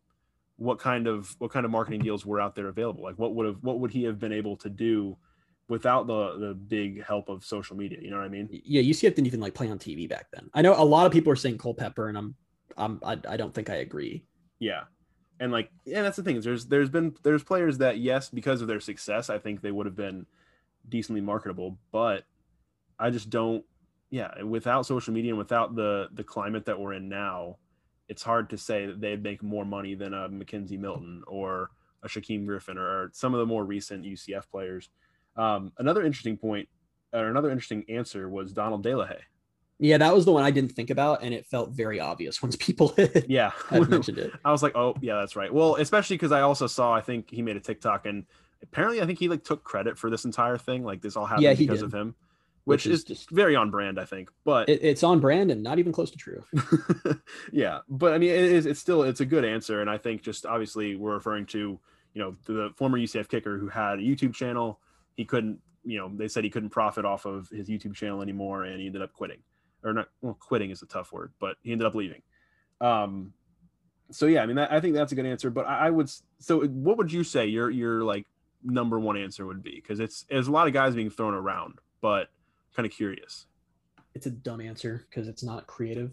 what kind of what kind of marketing deals were out there available? Like what would have what would he have been able to do without the the big help of social media? You know what i mean? Yeah ucf didn't even like play on tv back then. I know a lot of people are saying culpepper and i'm i'm i, I don't think i agree. Yeah. And like yeah that's the thing is there's there's been there's players that yes because of their success i think they would have been decently marketable but i just don't yeah without social media and without the the climate that we're in now it's hard to say that they'd make more money than a McKenzie Milton or a Shaquem Griffin or, some of the more recent UCF players. Um, another interesting point or another interesting answer was Donald De La Haye. Yeah, that was the one I didn't think about, and it felt very obvious once people yeah had mentioned it. I was like, oh yeah, that's right. Well, especially because I also saw I think he made a TikTok and apparently, I think he like took credit for this entire thing. Like this all happened Yeah, because did. of him, which, Which is is, just- very on brand, I think. But It, it's on brand and not even close to true. yeah, but I mean, it is. It's still it's a good answer, and I think just obviously we're referring to you know the former UCF kicker who had a YouTube channel. He couldn't, you know, they said he couldn't profit off of his YouTube channel anymore, and he ended up quitting, or not. Well, quitting is a tough word, but he ended up leaving. Um, so yeah, I mean, that, I think that's a good answer. But I, I would. So what would you say your your like number one answer would be? Because it's there's a lot of guys being thrown around, but kind of curious. It's a dumb answer because it's not creative.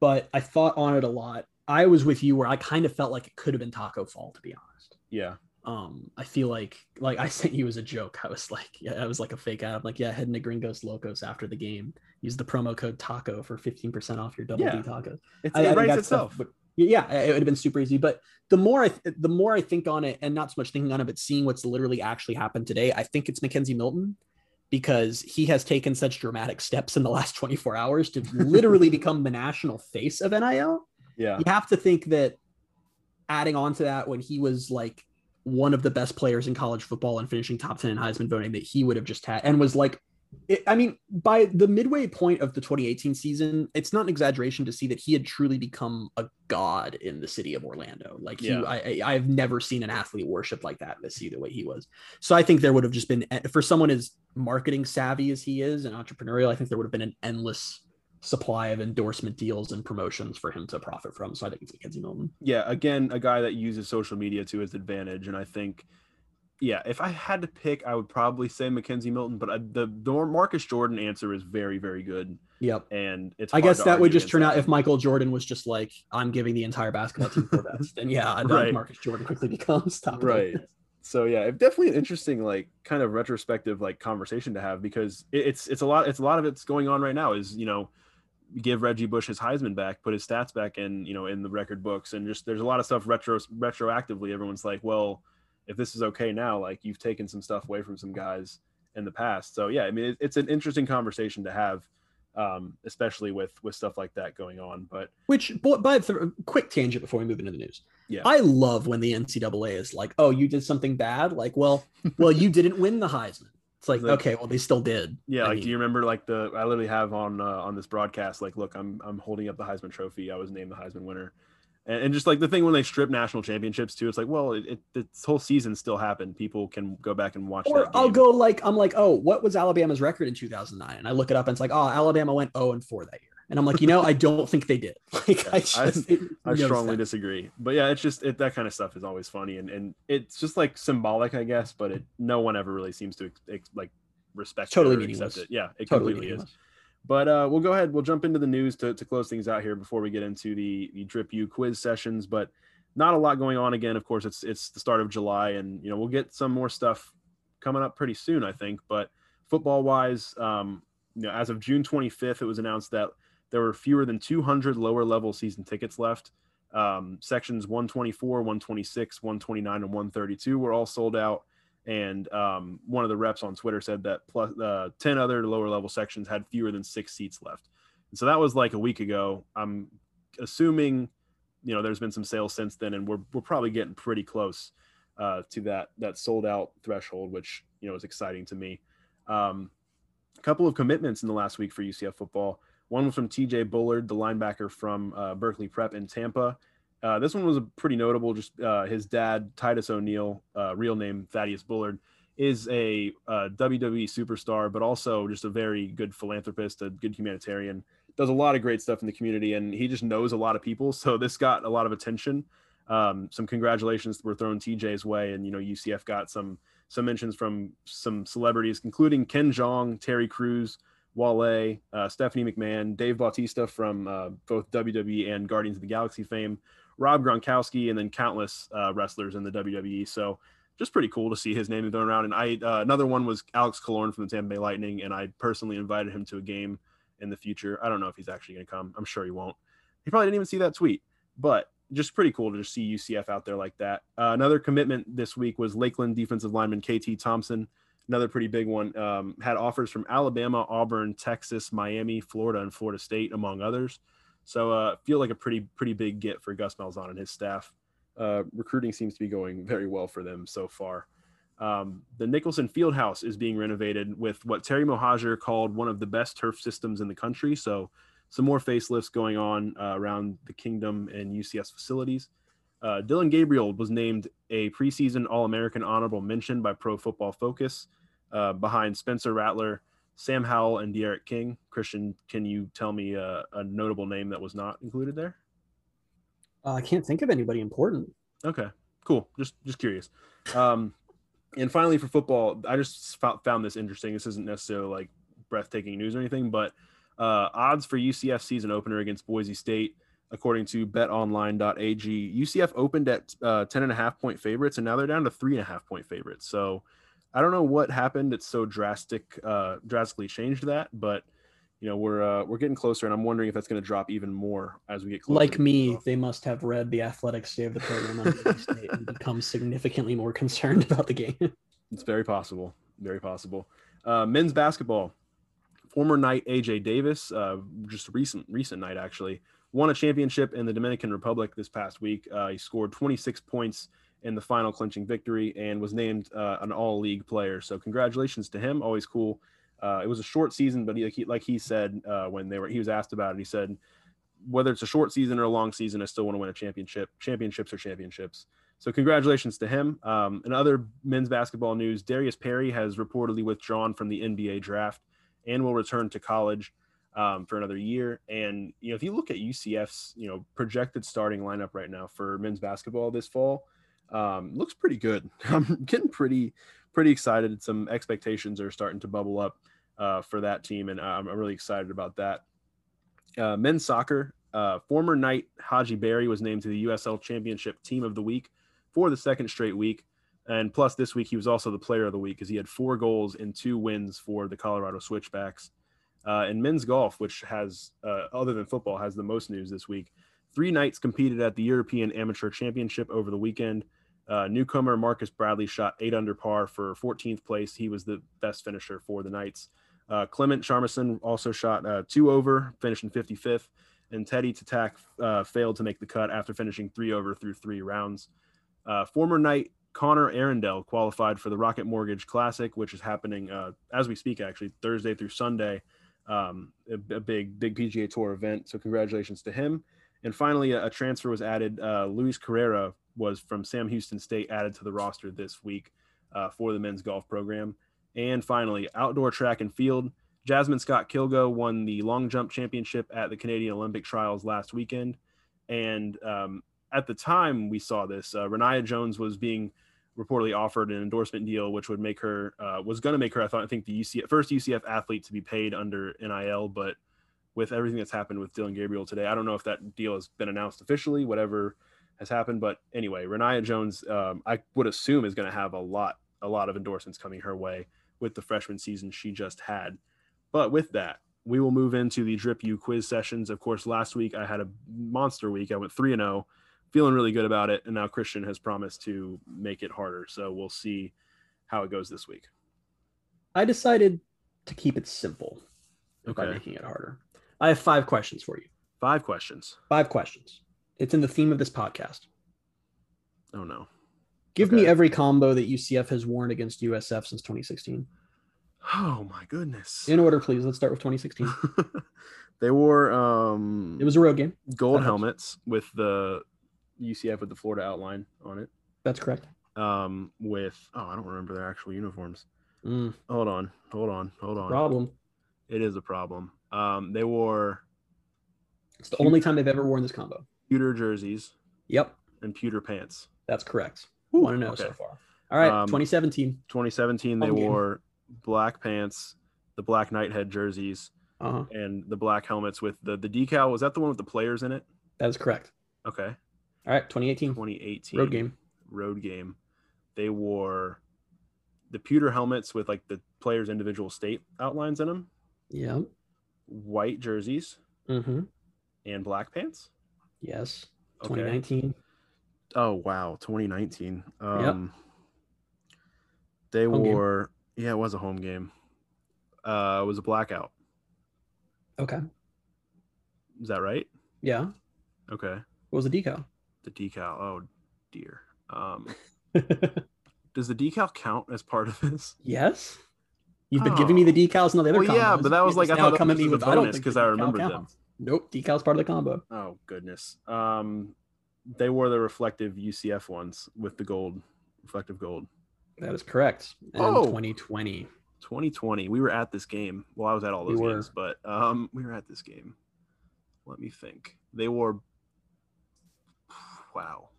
But I thought on it a lot. I was with you where I kind of felt like it could have been Taco Fall, to be honest. Yeah. Um, I feel like like I sent you as a joke. I was like, yeah, I was like a fake ad. I'm like, yeah, head to Gringos Locos after the game. Use the promo code Taco for 15% off your double Yeah. D tacos. It's, I- I it think writes that stuff itself. yeah, it would have been super easy. But the more I th- the more I think on it, and not so much thinking on it, but seeing what's literally actually happened today, I think it's McKenzie Milton because he has taken such dramatic steps in the last 24 hours to literally become the national face of NIL. yeah. You have to think that adding on to that when he was like one of the best players in college football and finishing top 10 in Heisman voting that he would have just had and was like it, I mean, by the midway point of the 2018 season, it's not an exaggeration to see that he had truly become a god in the city of Orlando. Like, he, Yeah. I, I, I've never seen an athlete worship like that in the city the way he was. So I think there would have just been, eh, for someone as marketing savvy as he is and entrepreneurial, I think there would have been an endless supply of endorsement deals and promotions for him to profit from. So I think it's McKenzie Milton. yeah, again, a guy that uses social media to his advantage, and I think, yeah, if I had to pick, I would probably say McKenzie Milton, but I, the the Marcus Jordan answer is very, very good, Yep. and it's. I guess that would just turn out if Michael Jordan was just like, I'm giving the entire basketball team four bets. Then yeah, I think Right. Marcus Jordan quickly becomes top. Right. So yeah, it- definitely an interesting, like, kind of retrospective, like, conversation to have because it, it's it's a lot. It's a lot of it's going on right now. Is you know, give Reggie Bush his Heisman back, put his stats back in, you know, in the record books, and just there's a lot of stuff retro retroactively. Everyone's like, well, if this is okay now, like you've taken some stuff away from some guys in the past. So yeah, I mean, it, it's an interesting conversation to have, um, especially with with stuff like that going on. But Which, but by the quick tangent before we move into the news. Yeah. I love when the NCAA is like, "Oh, you did something bad." Like, well, well, you didn't win the Heisman. It's like, Like- okay, well, they still did. yeah, I like mean, do you remember like the I literally have on uh, on this broadcast like, look, I'm I'm holding up the Heisman Trophy. I was named the Heisman winner. And, and just like the thing when they strip national championships too, it's like, well, it, it this whole season still happened. People can go back and watch. Or I'll go like, I'm like, oh, what was Alabama's record in 2009? And I look it up and it's like, oh, Alabama went 0 and 4 that year. And I'm like, you know, I don't think they did. Like, I I- just, it I strongly that. disagree. But yeah, it's just it, that kind of stuff is always funny and, and it's just like symbolic, I guess. But it no one ever really seems to ex, like respect it Totally or meaningless. accept it. Yeah, it totally completely is. But uh, we'll go ahead. We'll jump into the news to, to close things out here before we get into the the Drip U quiz sessions. But not a lot going on again. Of course, it's it's the start of July, and you know we'll get some more stuff coming up pretty soon, I think. But football wise, um, you know, as of June 25th, it was announced that there were fewer than 200 lower level season tickets left. Um, sections 124, 126, 129, and 132 were all sold out. And um, one of the reps on Twitter said that plus uh, 10 other lower level sections had fewer than six seats left. And so that was like a week ago. I'm assuming, you know, there's been some sales since then, and we're, we're probably getting pretty close uh, to that that sold out threshold, which you know is exciting to me. Um, a couple of commitments in the last week for UCF football. One was from TJ Bullard, the linebacker from uh, Berkeley Prep in Tampa. Uh, this one was a pretty notable. Just uh, his dad, Titus O'Neil, uh, real name Thaddeus Bullard, is a uh, WWE superstar, but also just a very good philanthropist, a good humanitarian. Does a lot of great stuff in the community, and he just knows a lot of people. So this got a lot of attention. Um, some congratulations were thrown TJ's way, and you know UCF got some some mentions from some celebrities, including Ken Jeong, Terry Crews, Wale, uh, Stephanie McMahon, Dave Bautista from uh, both WWE and Guardians of the Galaxy fame, Rob Gronkowski, and then countless uh, wrestlers in the WWE. So just pretty cool to see his name thrown around. And I uh, another one was Alex Killorn from the Tampa Bay Lightning, and I personally invited him to a game in the future. I don't know if he's actually going to come. I'm sure he won't. He probably didn't even see that tweet, but just pretty cool to just see UCF out there like that. Uh, another commitment this week was Lakeland defensive lineman KT Thompson another pretty big one. Um, had offers from Alabama, Auburn, Texas, Miami, Florida, and Florida State, among others. So uh, feel like a pretty pretty big get for Gus Malzahn and his staff. Uh, recruiting seems to be going very well for them so far. Um, the Nicholson Fieldhouse is being renovated with what Terry Mohajir called one of the best turf systems in the country. So, some more facelifts going on uh, around the kingdom and UCF's facilities. Uh, Dillon Gabriel was named a preseason All American honorable mention by Pro Football Focus uh, behind Spencer Rattler, Sam Howell, and D'Eriq King. Christian, can you tell me a, a notable name that was not included there? Uh, I can't think of anybody important. Okay, cool. Just just curious. Um, and finally, for football, I just found this interesting. This isn't necessarily like breathtaking news or anything, but uh, odds for UCF season opener against Boise State, according to betonline.ag, UCF opened at uh, 10 and a half point favorites, and now they're down to three and a half point favorites. So I don't know what happened. It's so drastic, uh, drastically changed that, but you know we're uh, we're getting closer, and I'm wondering if that's going to drop even more as we get closer. Like me, they must have read the Athletics Day of the program on State and become significantly more concerned about the game. It's very possible, very possible. Uh, men's basketball, former knight AJ Davis, uh, just recent recent night actually won a championship in the Dominican Republic this past week. Uh, he scored 26 points in the final clinching victory and was named uh, an all league player. So congratulations to him. Always cool uh, it was a short season, but he, like, he, like he said uh, when they were he was asked about it, he said whether it's a short season or a long season, I still want to win a championship. Championships or championships. So congratulations to him. Um, in other men's basketball news, Darius Perry has reportedly withdrawn from the NBA draft and will return to college um, for another year. And you know, if you look at UCF's you know projected starting lineup right now for men's basketball this fall, um, looks pretty good. I'm getting pretty pretty excited. Some expectations are starting to bubble up uh, for that team, and I'm, really excited about that. Uh, men's soccer, uh, former Knight Hadji Barry was named to the USL Championship Team of the Week for the second straight week. And plus, this week he was also the player of the week because he had four goals and two wins for the Colorado Switchbacks. Uh, and men's golf, which has, uh, other than football, has the most news this week. Three Knights competed at the European Amateur Championship over the weekend. Uh, newcomer Marcus Bradley shot eight under par for 14th place. He was the best finisher for the Knights. Uh, Clement Charmasson also shot uh, two over, finishing 55th, and Teddy Tatak uh, failed to make the cut after finishing three over through three rounds. Uh, former Knight Connor Arundel qualified for the Rocket Mortgage Classic, which is happening uh, as we speak, actually Thursday through Sunday. Um, a, a, big, big PGA Tour event. So congratulations to him. And finally, a, a transfer was added. Uh, Luis Carrera was from Sam Houston State, added to the roster this week for the men's golf program. And finally, outdoor track and field. Jasmine Scott Kilgo won the long jump championship at the Canadian Olympic Trials last weekend. And um, at the time we saw this, uh, Renaya Jones was being reportedly offered an endorsement deal, which would make her, uh, was going to make her, I thought, I think the UCF, first UCF athlete to be paid under NIL. But with everything that's happened with Dillon Gabriel today, I don't know if that deal has been announced officially, whatever has happened. But anyway, Renaya Jones, um, I would assume, is going to have a lot, a lot of endorsements coming her way with the freshman season she just had. But with that, we will move into the Drip U quiz sessions. Of course, last week I had a monster week. I went 3 and 0, feeling really good about it. And now Christian has promised to make it harder. So we'll see how it goes this week. I decided to keep it simple okay. by making it harder. I have five questions for you. Five questions. Five questions. It's in the theme of this podcast. Oh, no. Give okay. me every combo that UCF has worn against USF since 2016. Oh my goodness. In order, please. Let's start with 2016. they wore um It was a road game. Gold that helmets helps. with the UCF with the Florida outline on it. That's correct. Um with oh, I don't remember their actual uniforms. Mm. Hold on. Hold on. Hold on. Problem. It is a problem. Um they wore It's the only time they've ever worn this combo. Pewter jerseys. Yep. And pewter pants. That's correct. Want to know okay. so far. All right, um, 2017. 2017, they wore black pants, the black Knighthead jerseys, uh-huh. and the black helmets with the the decal. Was that the one with the players in it? That is correct. Okay. All right, 2018. 2018 road game. Road game. They wore the pewter helmets with like the players' individual state outlines in them. Yeah. White jerseys. Mm-hmm. And black pants. Yes. 2019. Okay. Oh wow, 2019. Um, yep. They home wore. Game. Yeah, it was a home game. Uh, it was a blackout. Okay. Is that right? Yeah. Okay. What was the decal? The decal. Oh dear. Um, Does the decal count as part of this? Yes. You've been giving me the decals and all the other Oh. Well, yeah, but that was like I thought coming me with bonus think 'cause I remembered them. Nope, decals part of the combo. Oh goodness. Um, they wore the reflective UCF ones with the gold, reflective gold. That is correct. And Oh. 2020. 2020. We were at this game. Well, I was at all those were. games, but um, we were at this game. Let me think. They wore. Wow.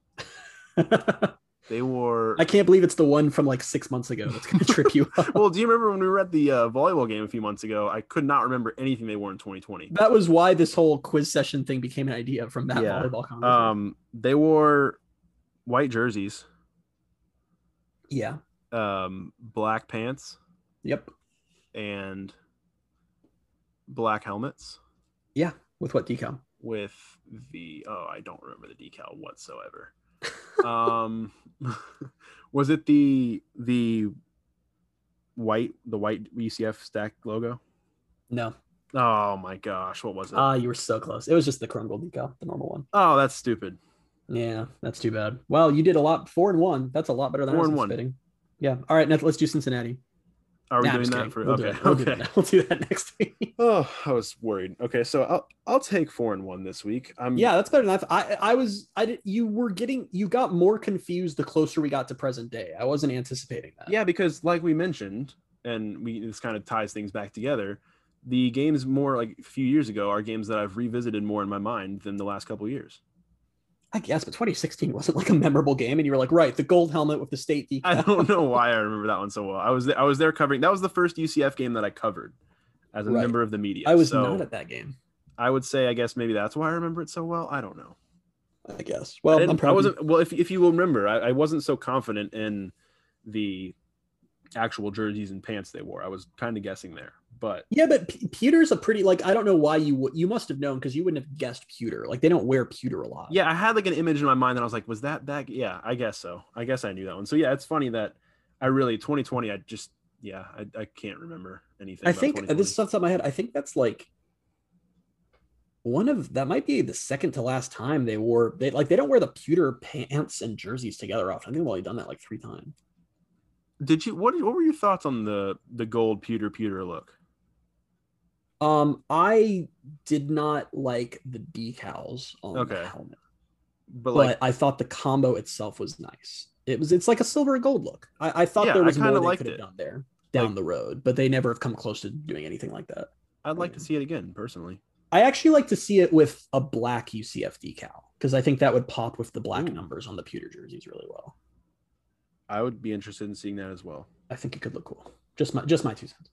They wore. I can't believe it's the one from like six months ago that's going to trip you up. well, do you remember when we were at the uh, volleyball game a few months ago? I could not remember anything they wore in 2020. That was why this whole quiz session thing became an idea from that Yeah. volleyball conversation. Um, they wore white jerseys, yeah. um, black pants, Yep. and black helmets Yeah. With what decal? with the oh I don't remember the decal whatsoever. Um was it the the white the white UCF stack logo? No. Oh my gosh, what was it? Ah, you were so close. It was just the Krungel decal, the normal one. oh, that's stupid. Yeah, that's too bad. Well, you did a lot. Four and one. That's a lot better than I Four was and one. Yeah. All right. Now let's do Cincinnati. Are we Nah, doing that for We'll okay? We'll do okay. that. We'll do that next week. Oh, I was worried. Okay, so I'll I'll take four and one this week. I'm yeah, that's better than I. th- I I was. I did. You were getting. You got more confused the closer we got to present day. I wasn't anticipating that. Yeah, because like we mentioned, and we this kind of ties things back together. The games more like a few years ago are games that I've revisited more in my mind than the last couple years. I guess, but 2016 wasn't like a memorable game, and you were like, right, the gold helmet with the state decal. I don't know why I remember that one so well. I was there, I was there covering. That was the first UCF game that I covered as a Right. member of the media. I was so not at that game. I would say I guess maybe that's why I remember it so well. I don't know. I guess. Well, I you. wasn't well. If if you will remember, I, I wasn't so confident in the actual jerseys and pants they wore. I was kind of guessing there, but Yeah, but P- pewter's a pretty like I don't know why you would you must have known because you wouldn't have guessed pewter. Like they don't wear pewter a lot. Yeah, I had like an image in my mind that I was like, was that that? Yeah, I guess so. I guess I knew that one. So yeah, it's funny that I really 2020. I just yeah, I, I can't remember anything. I think this is off the top of my head. I think that's like one of that might be the second to last time they wore they like they don't wear the pewter pants and jerseys together often. I think they've only done that like three times. Did you what? What were your thoughts on the the gold pewter pewter look? Um, I did not like the decals on Okay. the helmet, But but I thought the combo itself was nice. It was it's like a silver and gold look. I, I thought Yeah, there I was more they could have done there down Like- the road, but they never have come close to doing anything like that. I'd like to see it again personally. I actually like to see it with a black UCF decal because I think that would pop with the black Ooh. numbers on the pewter jerseys really well. I would be interested in seeing that as well. I think it could look cool. Just my just my two cents.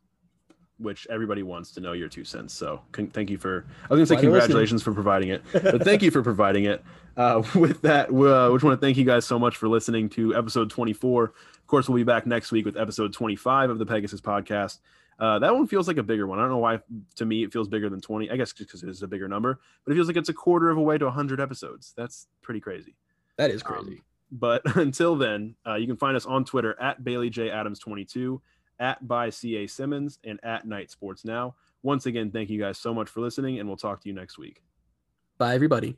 Which everybody wants to know your two cents. So con- thank you for. I was gonna say Why congratulations for providing it, but thank you for providing it. Uh, with that, we uh, just want to thank you guys so much for listening to episode 24. Of course, we'll be back next week with episode 25 of the Pegasus podcast. Uh, that one feels like a bigger one. I don't know why. To me, it feels bigger than 20. I guess just because it is a bigger number, but it feels like it's a quarter of a way to 100 episodes. That's pretty crazy. That is Um, crazy. But until then, uh, you can find us on Twitter at Bailey J Adams 22, at by CA Simmons, and at Knight Sports Now. Once again, thank you guys so much for listening, and we'll talk to you next week. Bye everybody.